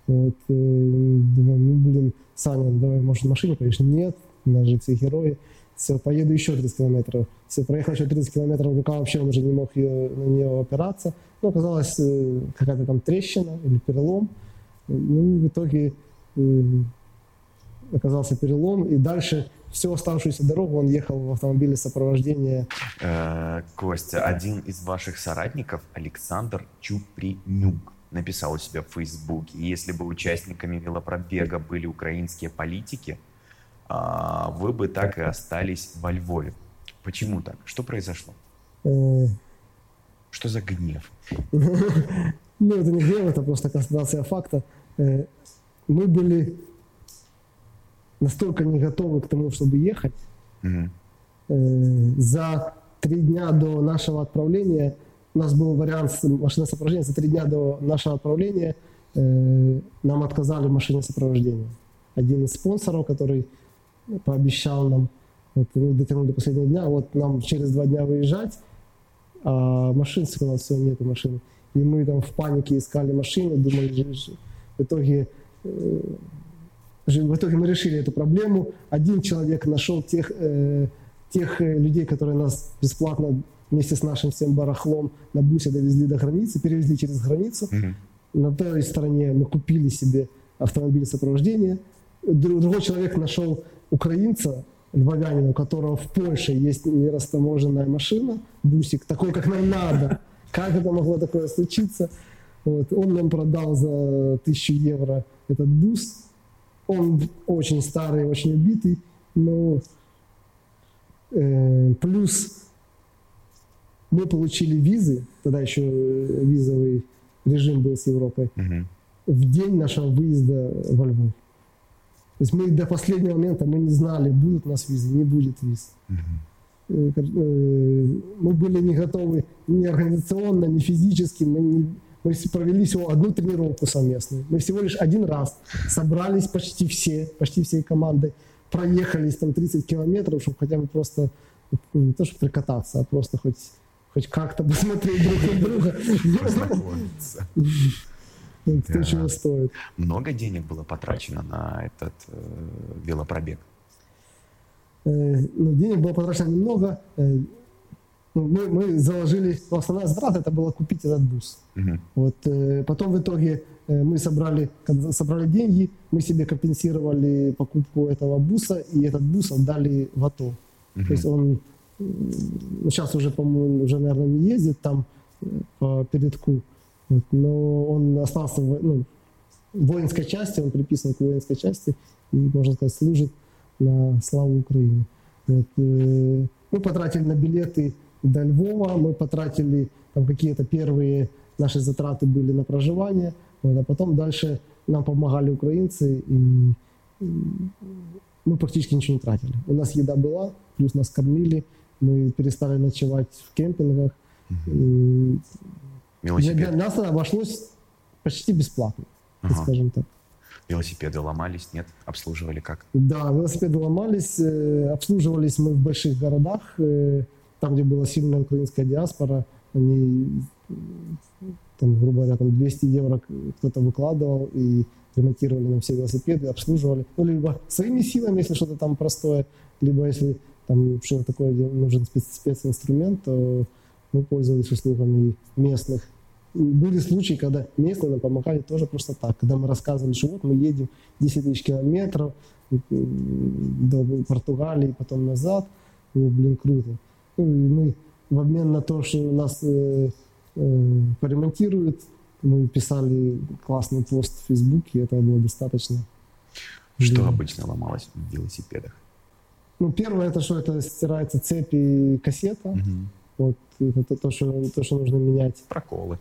Вот, э, думаю, ну, блин, Саня, давай, может, в машине поедешь? Нет, у нас же все герои. Все, поеду еще 30 километров. Все, проехал еще 30 километров, рука вообще он уже не мог ее, на нее опираться. Ну, оказалось, э, какая-то там трещина или перелом. Ну, в итоге э, оказался перелом, и дальше всю оставшуюся дорогу он ехал в автомобиле сопровождения. Э, Костя, один из ваших соратников, Александр Чупринюк, написал у себя в Фейсбуке, если бы участниками велопробега были украинские политики, а, вы бы так и остались во Львове. Почему так? Что произошло? Э. Что за гнев? (laughs) Ну, это не гнев, это просто констатация факта. Э, мы были настолько не готовы к тому, чтобы ехать. Угу. За три дня до нашего отправления у нас был вариант машины сопровождения. За три дня до нашего отправления э, нам отказали в машине сопровождения. Один из спонсоров, который пообещал нам, вот, мы дотянули до последнего дня, вот нам через два дня выезжать, а машин сказал, все, нету машины. И мы там в панике искали машину, думали, в итоге, э, в итоге мы решили эту проблему. Один человек нашел тех, э, тех людей, которые нас бесплатно вместе с нашим всем барахлом на бусе довезли до границы, перевезли через границу. Угу. На той стороне мы купили себе автомобиль сопровождения. Другой человек нашел украинца, львовянина, у которого в Польше есть нерастаможенная машина, бусик, такой, как нам надо. как это могло такое случиться. Вот. Он нам продал за тысячу евро этот бус. Он очень старый, очень убитый, но э, плюс мы получили визы, тогда еще визовый режим был с Европой, Мгм. в день нашего выезда во Львов. То есть мы до последнего момента мы не знали, будут у нас визы, не будет виз. Э, э, Мы были не готовы ни организационно, ни физически. Мы, не- мы провели всего одну тренировку совместную. Мы всего лишь один раз собрались почти все, почти всей командой, проехались там 30 километров, чтобы хотя бы просто, ну, не то чтобы прикататься, а просто хоть, хоть как-то посмотреть друг на друга. Познакомиться. Кто Да. чего стоит. Много денег было потрачено на этот э, велопробег? Э, ну, денег было потрачено немного. Э, ну, мы, мы заложили, ну, основная затрата это было купить этот бус. Мгм. Вот, э, потом в итоге э, мы собрали, собрали деньги, мы себе компенсировали покупку этого буса, и этот бус отдали в АТО. Мгм. То есть он сейчас уже, по-моему, уже, наверное, не ездит там э, по передку, вот, но он остался в, ну, воинской части, он приписан к воинской части и, можно сказать, служит на славу Украины. Вот, э, мы потратили на билеты до Львова, мы потратили там какие-то первые наши затраты были на проживание, вот, а потом дальше нам помогали украинцы, и мы практически ничего не тратили. У нас еда была, плюс нас кормили, мы перестали ночевать в кемпингах. Для, Велосипед. для нас обошлось почти бесплатно, Ага. скажем так. Велосипеды ломались, нет? Обслуживали как? Да, велосипеды ломались, э, обслуживались мы в больших городах, э, там, где была сильная украинская диаспора, они, там, грубо говоря, там 200 евро кто-то выкладывал и ремонтировали нам все велосипеды, обслуживали. Ну, либо своими силами, если что-то там простое, либо если там такое, где нужен спец- специнструмент, то мы пользовались услугами местных. И Были случаи, когда местные нам помогали тоже просто так. Когда мы рассказывали, что вот мы едем 10 тысяч километров м, до Португалии, потом назад. Ну, блин, круто. Ну, и мы в обмен на то, что нас э, э, поремонтируют, мы писали классный пост в Фейсбуке, этого было достаточно. Что Да. обычно ломалось в велосипедах? Ну, первое, это что это стирается цепь и кассета. Мгм. Вот это то, то, что, то, что нужно менять. Проколы.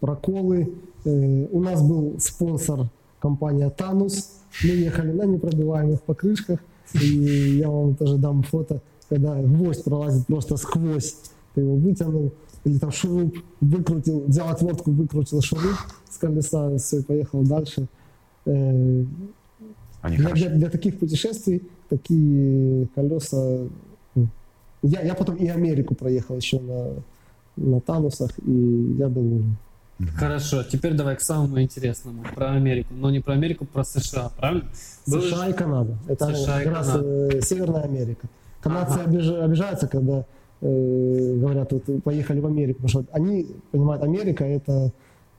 проколы. Э, У нас был спонсор компания Танус. Мы ехали на непробиваемых покрышках. И я вам тоже дам фото, когда гвоздь пролазит просто сквозь. Ты его вытянул, или там шуруп выкрутил, взял отвертку, выкрутил шуруп с колеса, все, поехал дальше. Э, Они Для, для- для таких путешествий такие колеса... Я, я потом и Америку проехал еще на, на Танусах, и я доволен. Хорошо, теперь давай к самому интересному. Про Америку. Но не про Америку, про США, правильно? Был США и Канада. Это США и как раз Канада. э, Северная Америка. Канадцы Ага. обиж- обижаются, когда э, говорят, вот поехали в Америку, потому что они понимают, Америка это,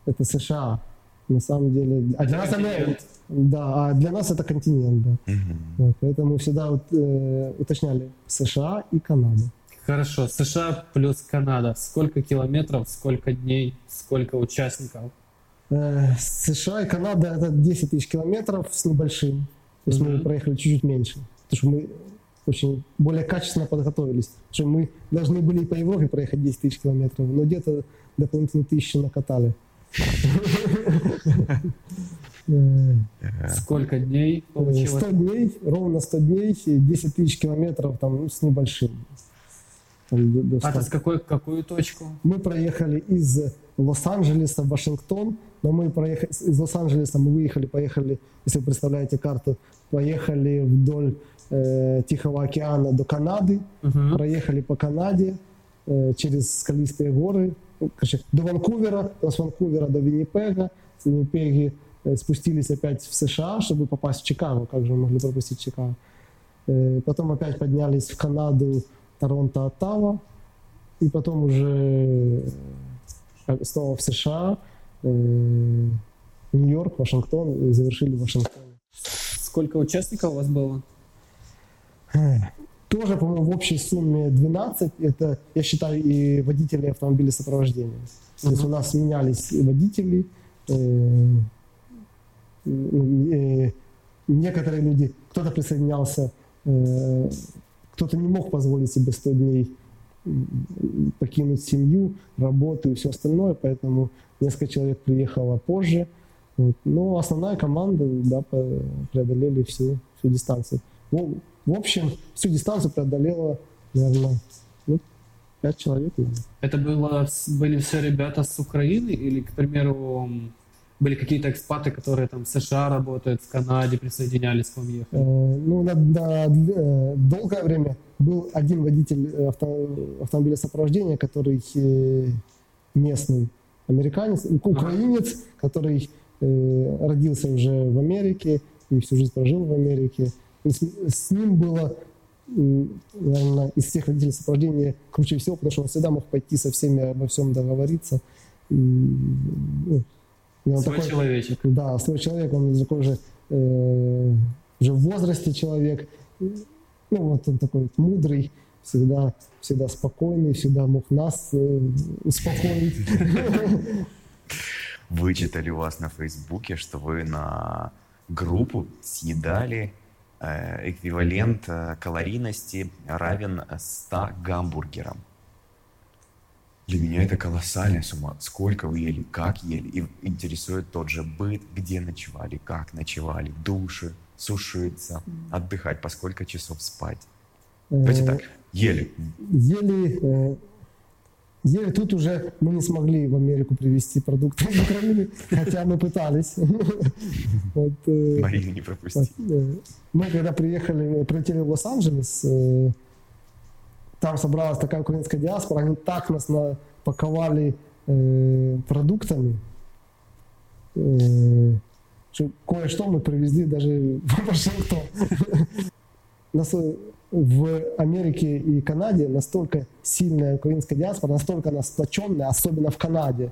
это США. На самом деле. А для нас Америка. Да, а для нас это континент, да. Мгм. Вот, поэтому всегда вот, э, уточняли США и Канада. Хорошо, США плюс Канада. Сколько километров, сколько дней, сколько участников? Э, США и Канада это 10 тысяч километров с небольшим. То есть мы Мгм. проехали чуть-чуть меньше. Потому что мы очень более качественно подготовились. Потому что мы должны были и по Европе проехать 10 тысяч километров, но где-то дополнительные тысячи накатали. (laughs) Э, Сколько дней получилось? 100 дней, ровно 100 дней, и 10 тысяч километров там, ну, с небольшим. Там до- до А 100. ты с какой, какую точку? Мы проехали из Лос-Анджелеса в Вашингтон, но мы проехали из Лос-Анджелеса мы выехали, поехали, если вы представляете карту, поехали вдоль э, Тихого океана до Канады, Мгм. проехали по Канаде э, через скалистые горы, ну, короче, до Ванкувера, с Ванкувера до Виннипега, с Виннипеги спустились опять в США, чтобы попасть в Чикаго, как же мы могли пропустить Чикаго. Э, потом опять поднялись в Канаду, Торонто, Оттава, и потом уже э, снова в США, э, Нью-Йорк, Вашингтон, и завершили в Вашингтоне. Сколько участников у вас было? тоже, по-моему, в общей сумме 12. Это, я считаю, и водители автомобилей сопровождения. То есть у нас менялись водители, э, э, некоторые люди, кто-то присоединялся, э, кто-то не мог позволить себе 100 дней покинуть семью, работу и все остальное, поэтому несколько человек приехало позже. Вот. Но основная команда да, преодолели всю, всю дистанцию. Ну, в общем, всю дистанцию преодолела, наверное, ну, 5 человек. Наверное. Это было, были все ребята с Украины или, к примеру, были какие-то экспаты, которые там в США работают, в Канаде присоединялись к вам ехать? Э, ну, на, на, э, долгое время был один водитель авто, автомобиля сопровождения, который э, местный американец, украинец, ага. который э, родился уже в Америке и всю жизнь прожил в Америке. С, с ним было, наверное, из всех водителей сопровождения круче всего, потому что он всегда мог пойти со всеми обо всем договориться. И, ну, свой такой, человечек. Да, свой человек, он такой же, э, уже в возрасте человек. Ну, вот он такой вот мудрый, всегда, всегда спокойный, всегда мог нас э, успокоить. (laughs) Вычитали у вас на Фейсбуке, что вы на группу съедали э, эквивалент э, калорийности равен 100 гамбургерам. Для меня это колоссальная сумма. Сколько вы ели, как ели. И интересует тот же быт, где ночевали, как ночевали, души, сушиться, отдыхать, по сколько часов спать. Давайте э, так, ели. Ели, э, ели. Тут уже мы не смогли в Америку привезти продукты из Украины, хотя мы пытались. (laughs) Э, Марину не пропусти. Мы когда приехали, прилетели в Лос-Анджелес, там собралась такая украинская диаспора, они так нас напаковали э, продуктами, э, что кое-что мы привезли даже (laughs) в Вашингтон. В Америке и Канаде настолько сильная украинская диаспора, настолько она сплоченная, особенно в Канаде,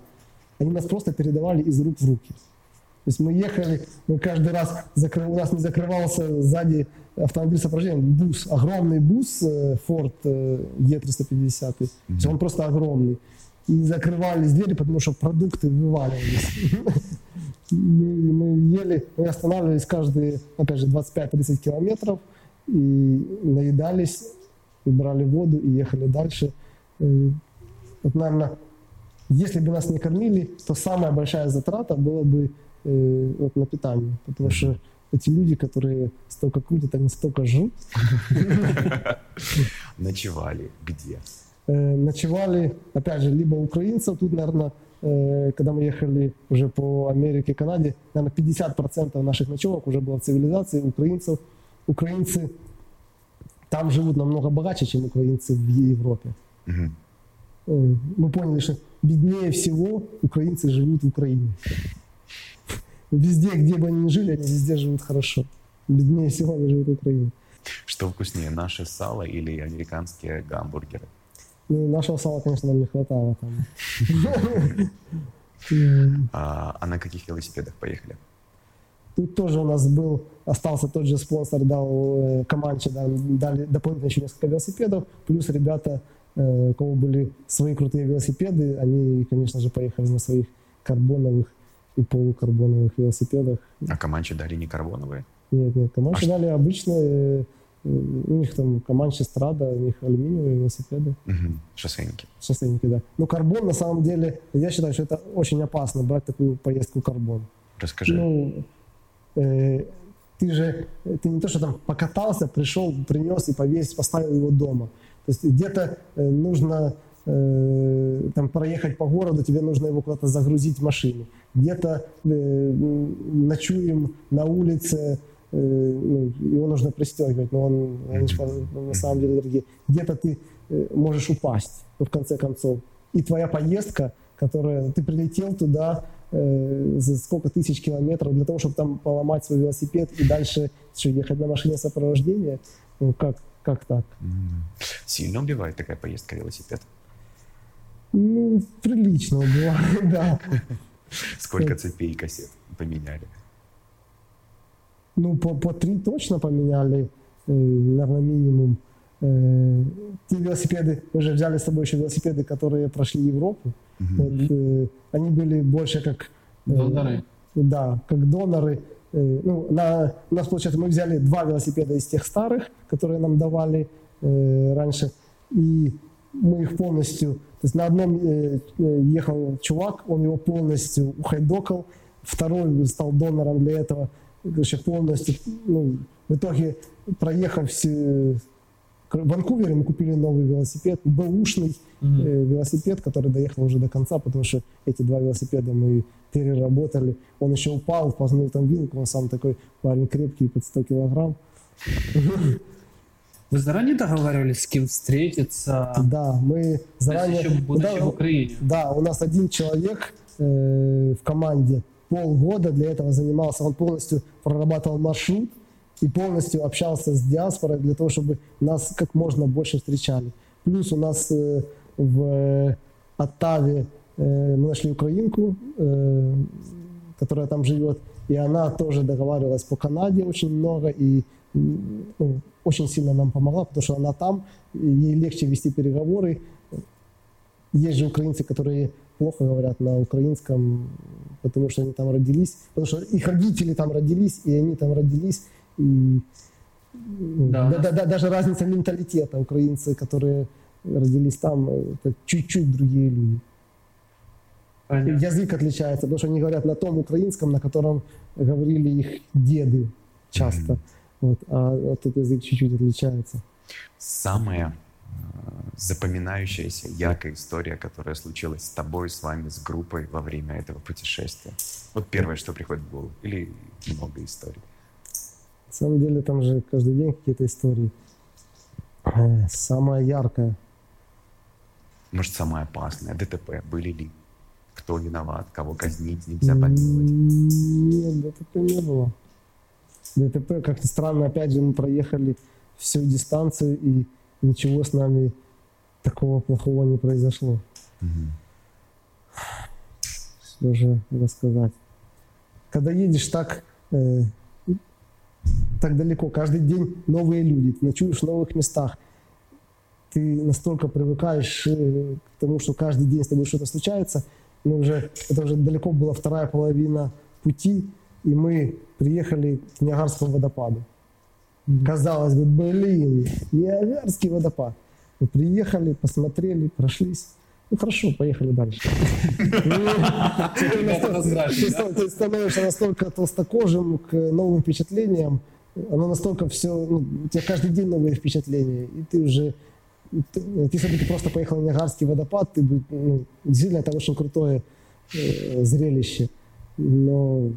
они нас просто передавали из рук в руки. То есть мы ехали, мы каждый раз, закры... у нас не закрывался сзади автомобиль сопровождения, бус, огромный бус э, Ford э, E350, mm-hmm. он просто огромный. И закрывались двери, потому что продукты вываливались. (laughs) мы, мы ели, мы останавливались каждые, опять же, 25-30 километров и наедались, и брали воду и ехали дальше. Э, вот, наверное, если бы нас не кормили, то самая большая затрата была бы э, вот, на питание, потому что эти люди, которые столько крутят, они столько жрут. (laughs) Ночевали где? Э, ночевали, опять же, либо украинцев, тут, наверное, э, когда мы ехали уже по Америке и Канаде, наверное, 50% наших ночевок уже было в цивилизации украинцев. Украинцы там живут намного богаче, чем украинцы в Европе. Угу. Мы поняли, что беднее всего украинцы живут в Украине. Везде, где бы они ни жили, они везде живут хорошо. Беднее всего они живут в Украине. Что вкуснее, наше сало или американские гамбургеры? Ну, нашего сала, конечно, нам не хватало там. А, а на каких велосипедах поехали? Тут тоже у нас был, остался тот же спонсор, дал э, Команче, да, дали дополнительно еще несколько велосипедов, плюс ребята, э, у кого были свои крутые велосипеды, они, конечно же, поехали на своих карбоновых и полукарбоновых велосипедах. А Команчи дали не карбоновые? Нет, нет, Команчи а дали что? обычные, э, у них там Команчи Страда, у них алюминиевые велосипеды. Угу. Шоссейники. Шоссейники, да. Но карбон, на самом деле, я считаю, что это очень опасно, брать такую поездку карбон. Расскажи. Ну, э, ты же, ты не то, что там покатался, пришел, принес и повесил, поставил его дома. То есть где-то э, нужно э, там проехать по городу, тебе нужно его куда-то загрузить в машину. Где-то э, ночуем на улице, э, ну, его нужно пристегивать, но он, они на самом деле дорогие. Где-то ты э, можешь упасть, ну, в конце концов. И твоя поездка, которая ты прилетел туда э, за сколько тысяч километров для того, чтобы там поломать свой велосипед и дальше что, ехать на машине сопровождения, ну как, как так? Сильно убивает такая поездка велосипед? Ну, прилично убивает, (laughs) да. Сколько цепей и кассет поменяли? Ну, по, по три точно поменяли, э, наверное, минимум. э, те велосипеды, мы же взяли с собой еще велосипеды, которые прошли Европу. Мгм. Вот, э, они были больше как... э, Доноры. Да, как доноры. Э, ну, на, у нас, получается, мы взяли два велосипеда из тех старых, которые нам давали э, раньше, и мы их полностью... То есть на одном э, э, ехал чувак, он его полностью ухайдокал, второй стал донором для этого, короче, полностью, ну, в итоге, проехав все, в Ванкувере мы купили новый велосипед, бэушный э, велосипед, который доехал уже до конца, потому что эти два велосипеда мы переработали. Он еще упал, познул там вилку, он сам такой парень крепкий, под 100 килограмм. Вы заранее договаривались с кем встретиться? Да, мы заранее... еще будучи Да, в Украине. Да, у нас один человек э, в команде полгода для этого занимался, он полностью прорабатывал маршрут и полностью общался с диаспорой для того, чтобы нас как можно больше встречали. Плюс у нас э, в Оттаве э, мы нашли украинку, э, которая там живет, и она тоже договаривалась по Канаде очень много и ну, очень сильно нам помогла, потому что она там, ей легче вести переговоры, есть же украинцы, которые плохо говорят на украинском, потому что они там родились, потому что их родители там родились, и они там родились, и ну, Да, да- да- да- даже разница менталитета украинцы, которые родились там, это чуть-чуть другие люди. Понятно. Язык отличается, потому что они говорят на том украинском, на котором говорили их деды часто. Вот, а этот язык чуть-чуть отличается. Самая э, запоминающаяся, яркая история, которая случилась с тобой, с вами, с группой во время этого путешествия. Вот первое, что приходит в голову. Или много историй. На самом деле там же каждый день какие-то истории. Э, Самая яркая. Может, самое опасное. ДТП. Были ли? Кто виноват? Кого казнить? Нельзя помиловать. Нет, ДТП не было. ДТП, как-то странно, опять же, мы проехали всю дистанцию, и ничего с нами такого плохого не произошло. Мгм. Что же рассказать? Когда едешь так, э, так далеко, каждый день новые люди, ты ночуешь в новых местах, ты настолько привыкаешь э, к тому, что каждый день с тобой что-то случается, мы уже, это уже далеко была вторая половина пути, и мы приехали к Ниагарскому водопаду. Казалось бы, блин, Ниагарский водопад. Мы приехали, посмотрели, прошлись. Ну хорошо, поехали дальше. (laughs) Ты становишься настолько толстокожим к новым впечатлениям, оно настолько все, ну, у тебя каждый день новые впечатления, и ты уже, если бы ты просто поехал на Ниагарский водопад, ты бы, ну, действительно, это очень крутое э, зрелище, но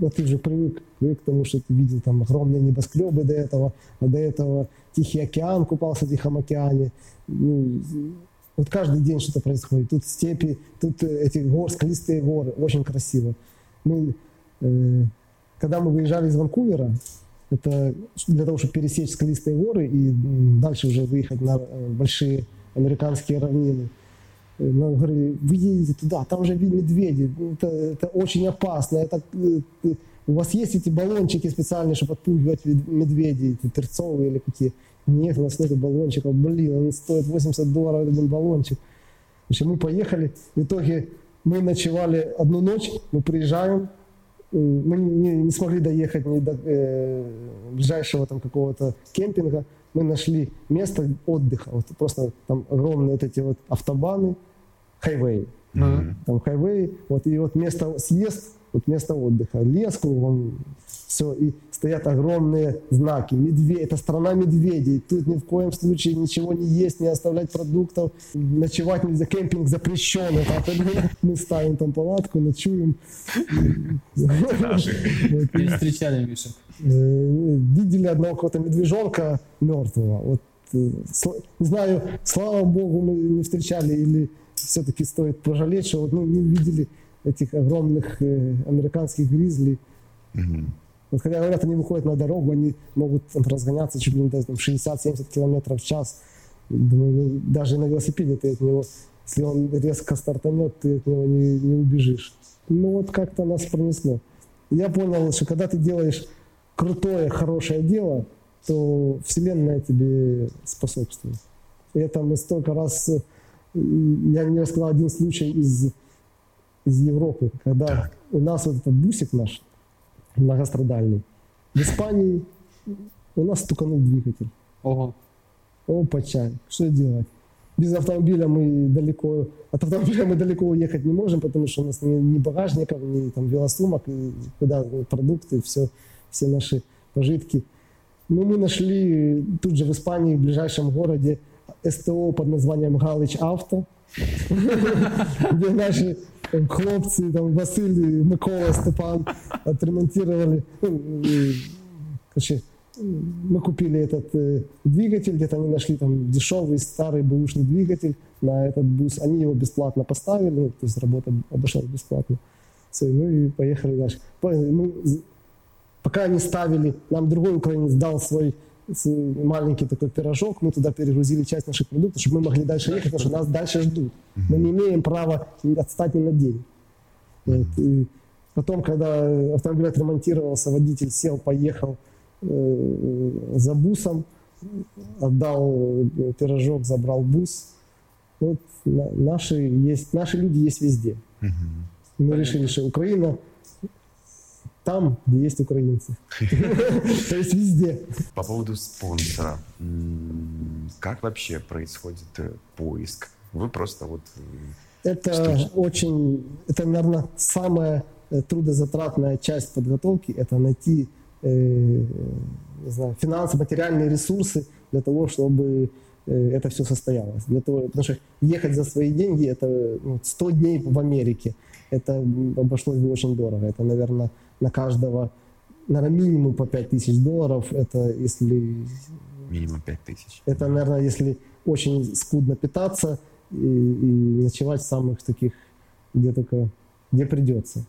но ты уже привык, привык к тому, что ты видел там огромные небоскребы до этого, а до этого Тихий океан, купался в Тихом океане. Ну, вот каждый день что-то происходит. Тут степи, тут э, эти гор, скалистые горы, очень красиво. Мы, э, когда мы выезжали из Ванкувера, это для того, чтобы пересечь скалистые горы и дальше уже выехать на э, большие американские равнины. Нам говорили, вы едете туда, там же медведи, это, это очень опасно. Это, э, э, у вас есть эти баллончики специальные, чтобы отпугивать мед- медведей, эти терцовые или какие? Нет, у нас нет баллончиков. Блин, он стоит 80 долларов один баллончик. В общем, мы поехали, в итоге мы ночевали одну ночь, мы приезжаем, э, мы не, не смогли доехать ни до э, ближайшего там какого-то кемпинга, мы нашли место отдыха, вот просто там огромные вот эти вот автобаны, хайвей, Мгм. там хайвей, вот и вот место съезд, вот место отдыха, лес кругом, все, и стоят огромные знаки, медведь, это страна медведей, тут ни в коем случае ничего не есть, не оставлять продуктов, ночевать нельзя, кемпинг запрещен, мы ставим там палатку, ночуем. Не встречали Мишек. Э, видели одного какого-то медвежонка мертвого. Вот, э, не знаю, слава богу, мы не встречали или все-таки стоит пожалеть, что вот, ну, не увидели этих огромных э, американских гризли. Мгм. Вот когда говорят, они выходят на дорогу, они могут там, разгоняться чуть ли не до там, 60-70 километров в час. Думаю, ну, даже на велосипеде ты от него, если он резко стартанет, ты от него не, не убежишь. Ну вот как-то нас пронесло. Я понял, что когда ты делаешь крутое, хорошее дело, то Вселенная тебе способствует. И это мы столько раз, я не рассказал один случай из, из Европы, когда так. у нас вот этот бусик наш многострадальный, в Испании у нас стуканул двигатель. Ого. Опача, что делать? Без автомобиля мы далеко, от автомобиля мы далеко уехать не можем, потому что у нас ни, ни багажников, ни там велосумок, куда продукты, все, все наши пожитки. Ну, мы нашли тут же в Испании, в ближайшем городе, СТО под названием Галич Авто, (laughs) где наши хлопцы, там, Василий, Микола, Степан отремонтировали. Ну, короче, мы купили этот э, двигатель, где-то они нашли там дешевый старый бэушный двигатель на этот бус. Они его бесплатно поставили, ну, то есть работа обошлась бесплатно. Все, ну и поехали дальше. Мы, пока они ставили, нам другой украинец дал свой маленький такой пирожок, мы туда перегрузили часть наших продуктов, чтобы мы могли дальше ехать, потому что нас дальше ждут. Мы не имеем права отстать ни на день. Вот. И потом, когда автомобиль отремонтировался, водитель сел, поехал э, за бусом, отдал пирожок, забрал бус. Вот наши, есть, наши люди есть везде. Мы решили, что Украина там, где есть украинцы. (laughs) То есть везде. По поводу спонсора. Как вообще происходит э, поиск? Вы просто вот... Э, это очень... Это, наверное, самая э, трудозатратная часть подготовки. Это найти не знаю, финансы, материальные ресурсы для того, чтобы это все состоялось. Для того, потому что ехать за свои деньги, это 100 ну, дней в Америке, это обошлось бы очень дорого. Это, наверное, на каждого, наверное, минимум по 5 тысяч долларов. Это если... Минимум 5 тысяч. Это, наверное, если очень скудно питаться и, и ночевать в самых таких, где только, где придется.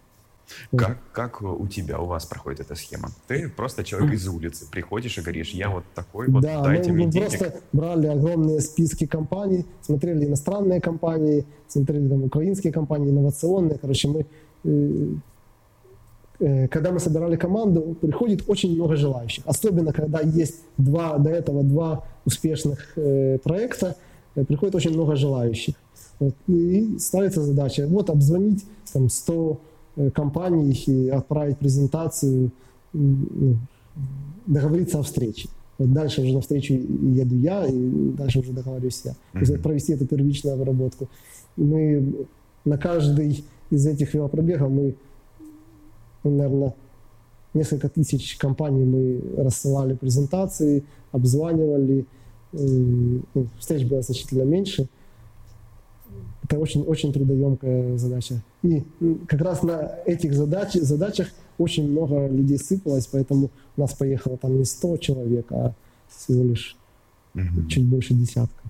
Как, как у тебя, у вас проходит эта схема? Ты просто человек из улицы, приходишь и говоришь, я вот такой, вот да, дайте мы, мне мы денег. просто брали огромные списки компаний, смотрели иностранные компании, смотрели там украинские компании, инновационные. Короче, мы э, Э, когда мы собирали команду, приходит очень много желающих. Особенно, когда есть два, до этого два успешных э, проекта, э, приходит очень много желающих. Вот, и ставится задача, вот обзвонить там, 100 э, компаний и отправить презентацию, ну, договориться о встрече. Вот дальше уже на встречу еду я, и дальше уже договариваюсь я. Mm-hmm. То есть провести эту первичную обработку. Мы на каждый из этих велопробегов мы ну, наверное, несколько тысяч компаний мы рассылали презентации, обзванивали, ну, встреч было значительно меньше. Это очень, очень трудоемкая задача. И как раз на этих задач, задачах очень много людей сыпалось, поэтому у нас поехало там не 100 человек, а всего лишь mm-hmm. чуть больше десятка.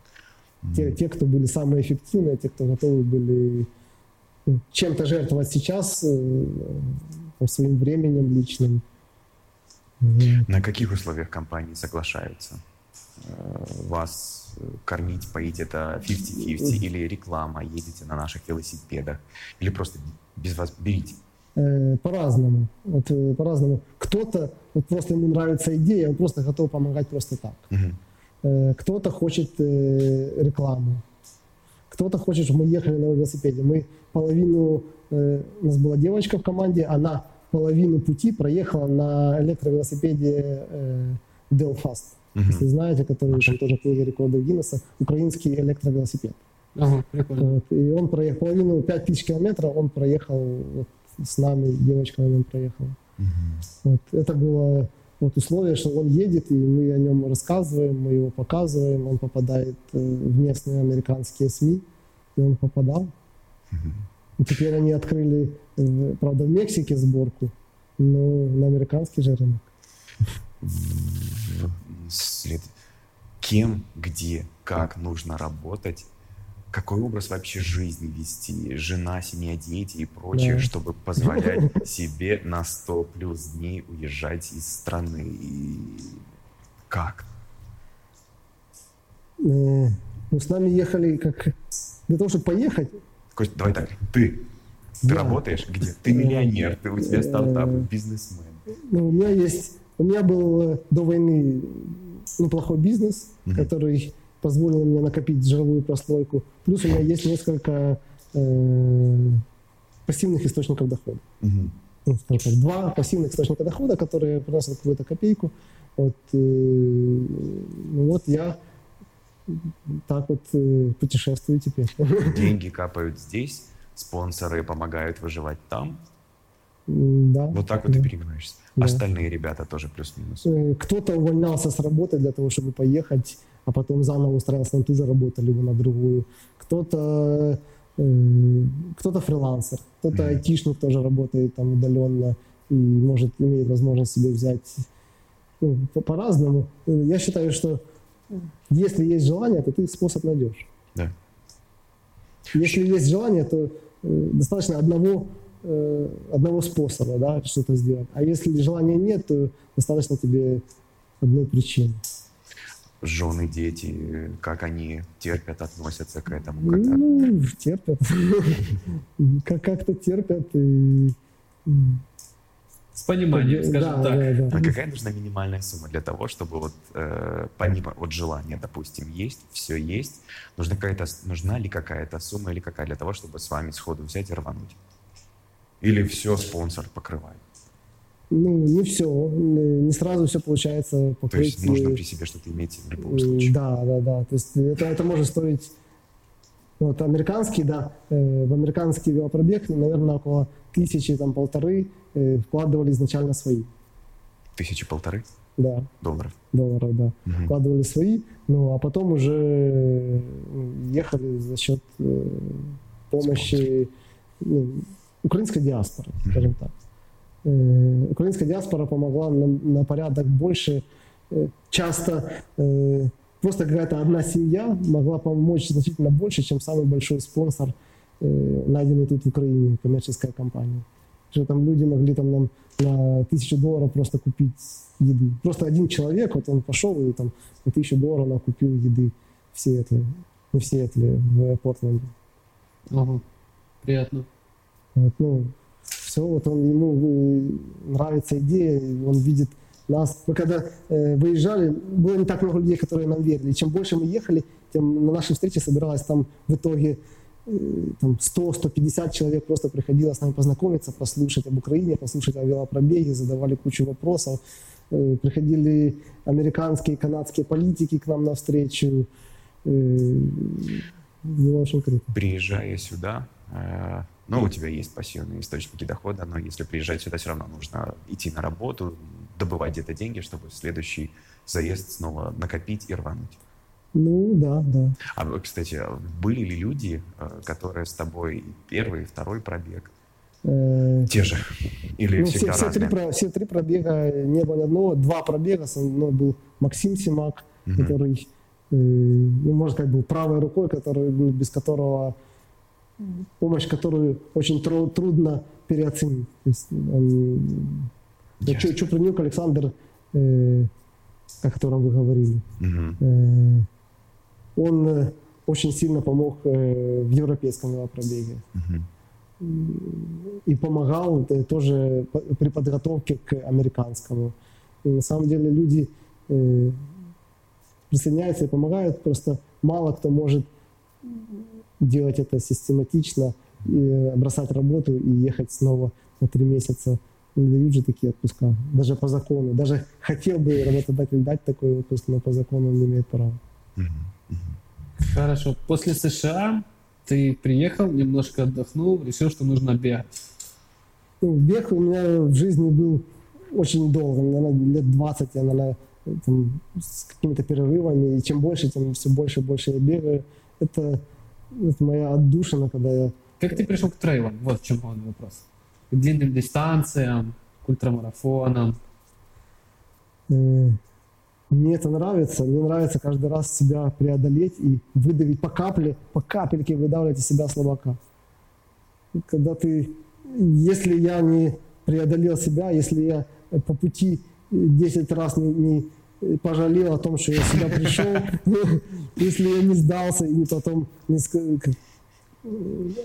Mm-hmm. Те, те, кто были самые эффективные, те, кто готовы были чем-то жертвовать сейчас, э, своим временем личным. На каких условиях компании соглашаются? Э, вас э, кормить, поить это 50-50 или реклама, едете на наших велосипедах, или просто без вас берите? Э, по-разному. Вот, по-разному. Кто-то, вот просто ему нравится идея, он просто готов помогать просто так. Угу. Кто-то хочет рекламу. Кто-то хочет, чтобы мы ехали на велосипеде. Мы половину, у нас была девочка в команде, она половину пути проехала на электровелосипеде э, Delfast. Угу. Если знаете, который там тоже книга рекордов Гиннесса, украинский электровелосипед. Ага, прикольно. Вот, и он проехал половину, 5000 километров, он проехал вот, с нами, девочка на нем проехала. Угу. Вот, это было вот условие, что он едет, и мы о нем рассказываем, мы его показываем, он попадает э, в местные американские СМИ, и он попадал. Угу. И теперь они открыли, правда, в Мексике сборку, но на американский же рынок. След... Кем, где, как нужно работать, какой образ вообще жизни вести, жена, семья, дети и прочее, да. чтобы позволять себе на 100 плюс дней уезжать из страны. И как? Э, ну, с нами ехали как... Для того, чтобы поехать, давай так, ты, ты да. работаешь где? Ты миллионер, ты у тебя стартап, бизнесмен. Ну, у меня есть У меня был э, до войны неплохой бизнес, Мгм. который позволил мне накопить жировую прослойку. Плюс у меня есть несколько э, пассивных источников дохода. Мгм. Ну, скажем так, два пассивных источника дохода, которые приносят какую-то копейку. Вот, э, ну вот я так вот э, путешествую теперь. Деньги капают здесь, спонсоры помогают выживать там. Да. Вот так вот и перегибаешься. Да. Остальные ребята тоже плюс-минус. Э, Кто-то увольнялся с работы для того, чтобы поехать, а потом заново устраивался на ту же работу, либо на другую. Кто-то э, кто-то фрилансер, кто-то Мгм. айтишник тоже работает там удаленно и может имеет возможность себе взять ну, по- по-разному. Э, Я считаю, что если есть желание, то ты способ найдешь. Да. Если есть желание, то достаточно одного, э, одного способа да, что-то сделать. А если желания нет, то достаточно тебе одной причины. Жены, дети, как они терпят, относятся к этому. когда- Ну, терпят. (laughs) Как- Как-то терпят. И... С пониманием, скажем да, так. да, да. А какая нужна минимальная сумма для того, чтобы вот э, помимо вот желания, допустим, есть, все есть, нужна какая-то нужна ли какая-то сумма или какая для того, чтобы с вами сходу взять и рвануть? Или все спонсор покрывает? Ну, не все. Не сразу все получается То покрыть. есть нужно при себе что-то иметь в любом случае. Да, да, да. То есть это, это может стоить... Вот американский, да, э, в американский велопробег, наверное, около тысячи, там, полторы э, вкладывали изначально свои, Тысячи полторы да, долларов. долларов, да. Мгм. Вкладывали свои, ну, а потом уже э, ехали за счет э, помощи ну, украинской диаспоры, скажем так. Э, Украинская диаспора помогла на, на порядок больше. Э, Часто э, просто какая-то одна семья могла помочь значительно больше, чем самый большой спонсор, э, найденный тут в Украине, коммерческая компания. Что там люди могли там нам на тысячу долларов просто купить еды. Просто один человек, вот он пошел и там на тысячу долларов купил еды в Сиэтле. Не в Сиэтле, в Портленде. Ага. Приятно. Вот, ну, все, вот он, ему э, нравится идея, он видит нас. Мы когда э, выезжали, было не так много людей, которые нам верили. И чем больше мы ехали, тем на нашей встрече собиралось там в итоге э, там 100-150 человек просто приходило с нами познакомиться, послушать об Украине, послушать о велопробеге, задавали кучу вопросов. Э, Приходили американские, канадские политики к нам навстречу. Э, Было очень круто. Приезжая сюда, э, ну, у тебя есть пассивные источники дохода, но если приезжать сюда, все равно нужно идти на работу, добывать где-то деньги, чтобы в следующий заезд снова накопить и рвануть. Ну, да, да. А, кстати, были ли люди, э, которые с тобой первый, второй пробег? Э, Те же? Или Ну, все, всегда все, три, разные? все три пробега не было одного. Два пробега. Со мной был Максим Симак, который, э, ну, можно сказать, был правой рукой, который, без которого помощь, которую очень тру- трудно переоценить. То есть он, ну, Ясно. Чу- Чупринюк Александр, э, о котором вы говорили, Мгм. э, он э, очень сильно помог э, в европейском велопробеге Мгм. и помогал э, тоже при подготовке к американскому. И на самом деле люди э, присоединяются и помогают, просто мало кто может делать это систематично, и бросать работу и ехать снова на три месяца. Не дают же такие отпуска, даже по закону. Даже хотел бы работодатель дать такой отпуск, но по закону он не имеет права. Хорошо. После США ты приехал, немножко отдохнул, решил, что нужно бегать. Ну, бег у меня в жизни был очень долго, наверное, лет 20 я, наверное, там, с какими-то перерывами, и чем больше, тем все больше и больше я бегаю. Это, это моя отдушина, когда я... Как ты пришел к трейлам? Вот в чем главный вопрос. К длинным дистанциям, к ультрамарафонам. мне это нравится, мне нравится каждый раз себя преодолеть и выдавить по капле, по капельке выдавливать из себя слабака. Когда ты, если я не преодолел себя, если я по пути 10 раз не, не пожалел о том, что я сюда пришел, (laughs) если я не сдался и потом не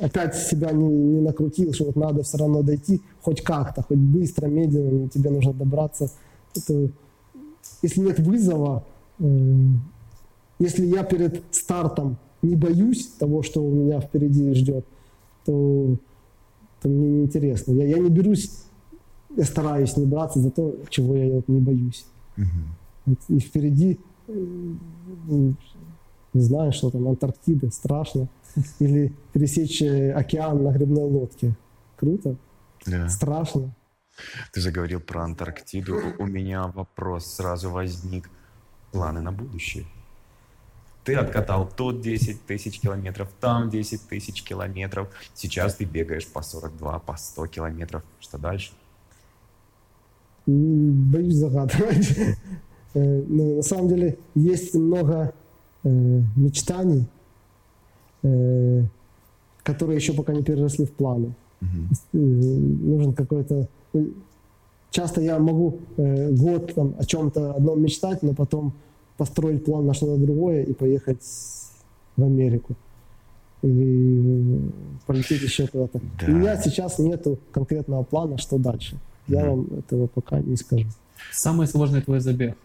опять себя не, не накрутил, что вот надо все равно дойти хоть как-то, хоть быстро, медленно, но тебе нужно добраться это, если нет вызова, э, если я перед стартом не боюсь того, что у меня впереди ждет, то, то мне неинтересно. Я, я не берусь, я стараюсь не браться за то, чего я не боюсь. Мгм. И впереди, э, не знаю, что там, Антарктида, страшно. Или пересечь э, океан на грибной лодке. Круто, Да. страшно. Ты заговорил про Антарктиду. У меня вопрос сразу возник. Планы на будущее. Ты откатал тут 10 тысяч километров, там 10 тысяч километров. Сейчас ты бегаешь по 42, по 100 километров. Что дальше? Боюсь загадывать. Ну, на самом деле есть много э, мечтаний, э, которые еще пока не переросли в планы. Э, нужен какой-то... э, Часто я могу год там, о чем-то одном мечтать, но потом построить план на что-то другое и поехать в Америку. Или полететь еще куда-то. Да. У меня сейчас нету конкретного плана, что дальше. Я Мгм. вам этого пока не скажу. Самый сложный твой забег?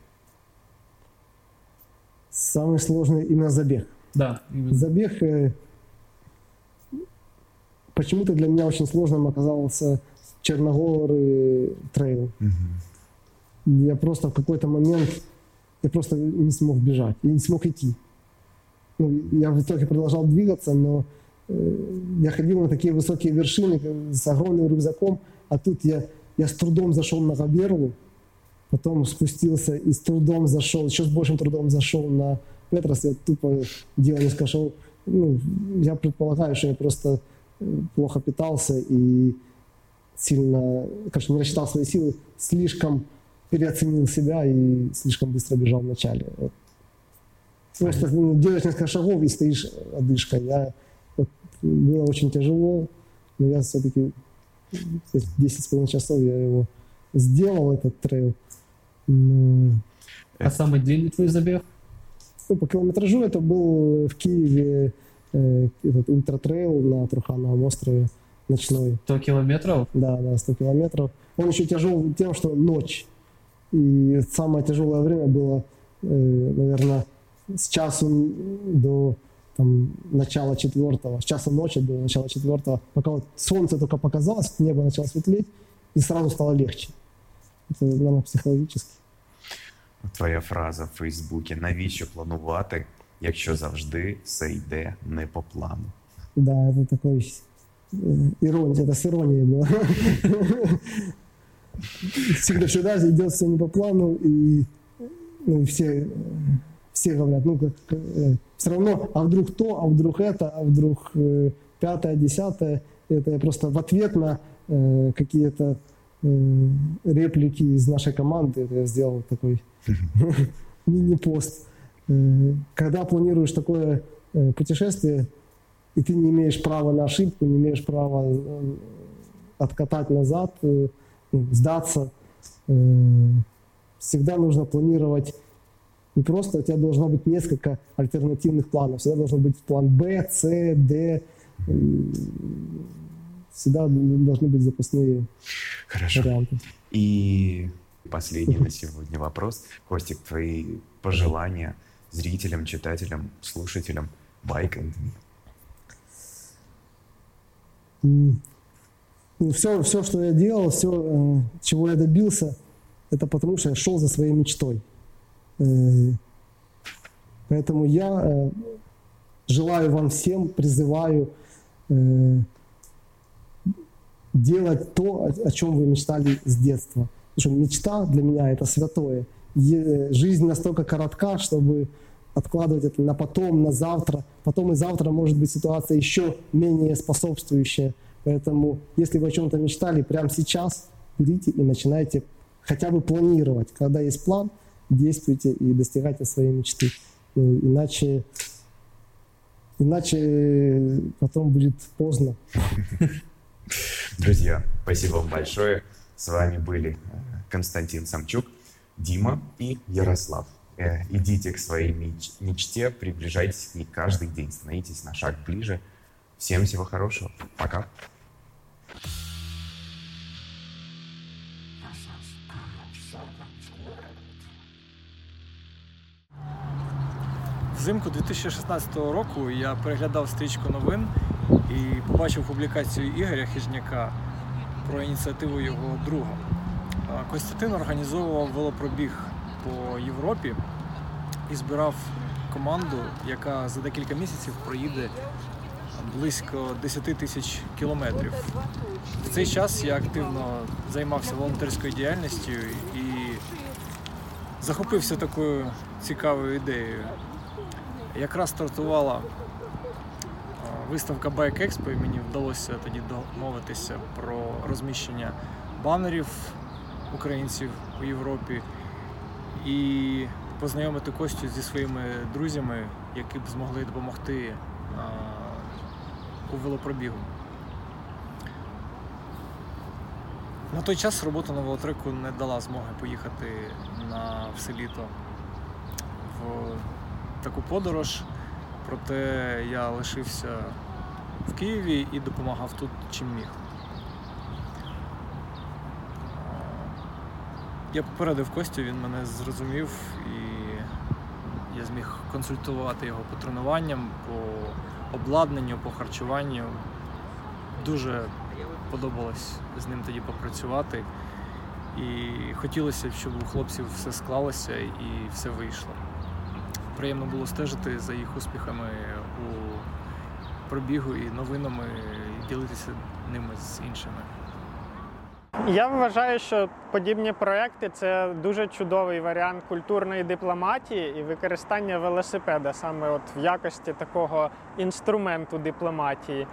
Самый сложный именно забег. Да, именно. Забег э, почему-то для меня очень сложным оказался Черногоры трейл. Мгм. Я просто в какой-то момент я просто не смог бежать, я не смог идти. Ну, я в итоге продолжал двигаться, но э, я ходил на такие высокие вершины как- с огромным рюкзаком, а тут я, я с трудом зашел на Габерлу, потом спустился и с трудом зашел, еще с большим трудом зашел на Петрос, я тупо делал несколько шагов. Ну, я предполагаю, что я просто э, плохо питался и сильно, короче, не рассчитал свои силы, слишком переоценил себя и слишком быстро бежал в начале. Вот. Просто ну, делаешь несколько шагов и стоишь одышкой. Я, вот, было очень тяжело, но я все-таки 10 с половиной часов я его сделал, этот трейл. Ну, А самый длинный твой забег? ну, по километражу это был в Киеве э, этот ультратрейл на Трухановом острове ночной. 100 километров? Да, да, 100 километров. Он еще тяжел тем, что ночь. И самое тяжелое время было, э, наверное, с часу до там, начала четвертого, с часа ночи до начала четвертого, пока вот солнце только показалось, небо начало светлеть, и сразу стало легче. Это, наверное, психологически. Твоя фраза в Фейсбуці. Навіщо планувати, якщо завжди все йде не по плану? Да, это такой э, ирония, это с иронией было. Всегда всегда идет все не по плану, и ну, и все, э, все говорят, ну, как, все равно, а вдруг то, а вдруг это, а вдруг э, пятое, десятое. Это я просто в ответ на э, какие-то э, реплики из нашей команды я сделал такой (laughs) мини-пост. Э, Когда планируешь такое э, путешествие, и ты не имеешь права на ошибку, не имеешь права э, откатать назад, ну, сдаться. Всегда нужно планировать не просто, у тебя должно быть несколько альтернативных планов. Всегда должен быть план Б, С, Д. э, Всегда должны быть запасные Хорошо. варианты. И последний на сегодня вопрос. Костик, твои пожелания зрителям, читателям, слушателям Bike and Me. все, все, что я делал, все, чего я добился, это потому что я шел за своей мечтой. Э, Поэтому я э, желаю вам всем, призываю э, делать то, о, чем вы мечтали с детства. Потому что мечта для меня это святое. Е- Жизнь настолько коротка, чтобы откладывать это на потом, на завтра. Потом и завтра может быть ситуация еще менее способствующая. Поэтому, если вы о чем-то мечтали, прямо сейчас берите и начинайте хотя бы планировать. Когда есть план, действуйте и достигайте своей мечты. Ну, Иначе, иначе потом будет поздно. (laughs) Друзья, спасибо вам большое. С вами были э, Константин Самчук, Дима и Ярослав. Э, Идите к своей меч- мечте, приближайтесь к ней каждый день, становитесь на шаг ближе. Всем всего хорошего. Пока. Взимку 2016 року я переглядав стрічку новин і побачив публікацію Ігоря Хижняка про ініціативу його друга. Костянтин організовував велопробіг по Європі і збирав команду, яка за декілька місяців проїде близько 10 тисяч кілометрів. В цей час я активно займався волонтерською діяльністю і захопився такою цікавою ідеєю. Якраз стартувала виставка Bike Expo, і мені вдалося тоді домовитися про розміщення банерів українців у Європі і познайомити Костю зі своїми друзями, які б змогли допомогти у велопробігу. На той час робота на велотреку не дала змоги поїхати на все літо в таку подорож, проте я лишився в Києві і допомагав тут чим міг. Я попередив Костю, він мене зрозумів і я зміг консультувати його по тренуванням, по обладнанню, по харчуванню. Дуже подобалось з ним тоді попрацювати. І хотілося, щоб у хлопців все склалося і все вийшло. Приємно було стежити за їх успіхами у пробігу і новинами, і ділитися ними з іншими. Я вважаю, що подібні проекти це дуже чудовий варіант культурної дипломатії і використання велосипеда саме от в якості такого інструменту дипломатії.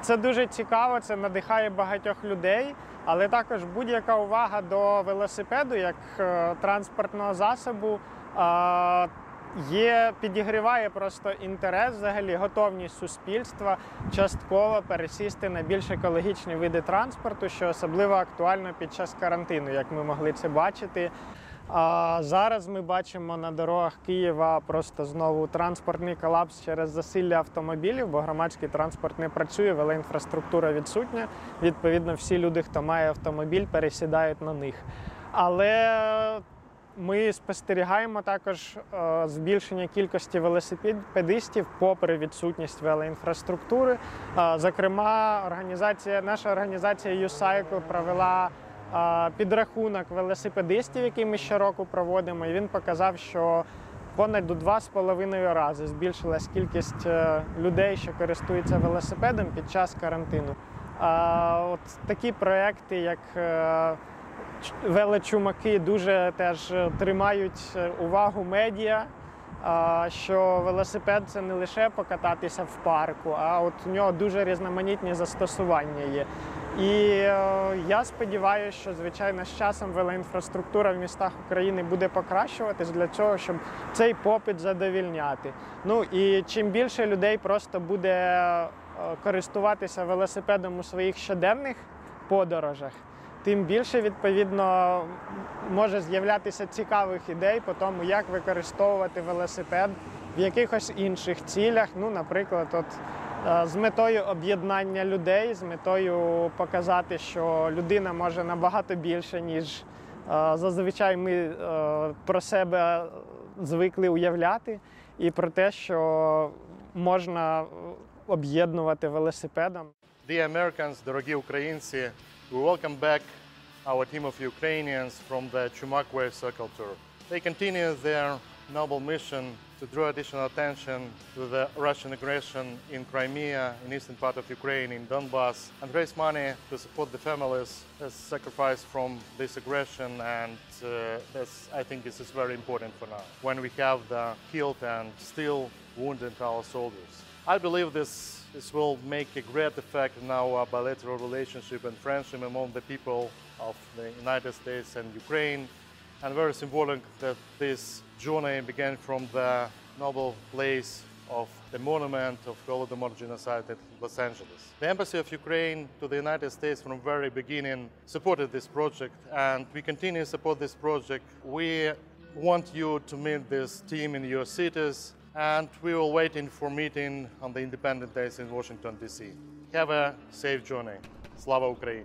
Це дуже цікаво, це надихає багатьох людей, але також будь-яка увага до велосипеду як е, транспортного засобу. Є, підігріває просто інтерес, взагалі, готовність суспільства частково пересісти на більш екологічні види транспорту, що особливо актуально під час карантину, як ми могли це бачити. А зараз ми бачимо на дорогах Києва просто знову транспортний колапс через засилля автомобілів, бо громадський транспорт не працює, велоінфраструктура відсутня. Відповідно, всі люди, хто має автомобіль, пересідають на них. Але ми спостерігаємо також е, збільшення кількості велосипедистів попри відсутність велоінфраструктури. Е, Зокрема, організація, наша організація UScycle провела е, підрахунок велосипедистів, який ми щороку проводимо, і він показав, що понад у два з половиною рази збільшилась кількість людей, що користуються велосипедом під час карантину. От такі проекти, як велочумаки, дуже теж е, тримають е, увагу медіа. Що велосипед це не лише покататися в парку, а от у нього дуже різноманітні застосування є. І е, я сподіваюся, що звичайно з часом велоінфраструктура в містах України буде покращуватись для цього, щоб цей попит задовільняти. Ну і чим більше людей просто буде користуватися велосипедом у своїх щоденних подорожах, тим більше відповідно може з'являтися цікавих ідей по тому, як використовувати велосипед в якихось інших цілях. Ну, наприклад, от е, з метою об'єднання людей, з метою показати, що людина може набагато більше, ніж е, зазвичай ми е, про себе звикли уявляти, і про те, що можна об'єднувати велосипедом. Dear Americans, дорогі українці, we welcome back our team of Ukrainians from the Chumak Wave Circle Tour. They continue their noble mission to draw additional attention to the Russian aggression in Crimea, in eastern part of Ukraine, in Donbass, and raise money to support the families as sacrificed from this aggression. And uh, that's, I think this is very important for now, when we have the killed and still wounded our soldiers. I believe this, this will make a great effect in our bilateral relationship and friendship among the people of the United States and Ukraine. And very symbolic that this journey began from the noble place of the monument of Holodomor genocide at Los Angeles. The Embassy of Ukraine to the United States from very beginning supported this project and we continue to support this project. We want you to meet this team in your cities and we will waiting for meeting on the Independent Days in Washington DC. Have a safe journey. Slava Ukraini!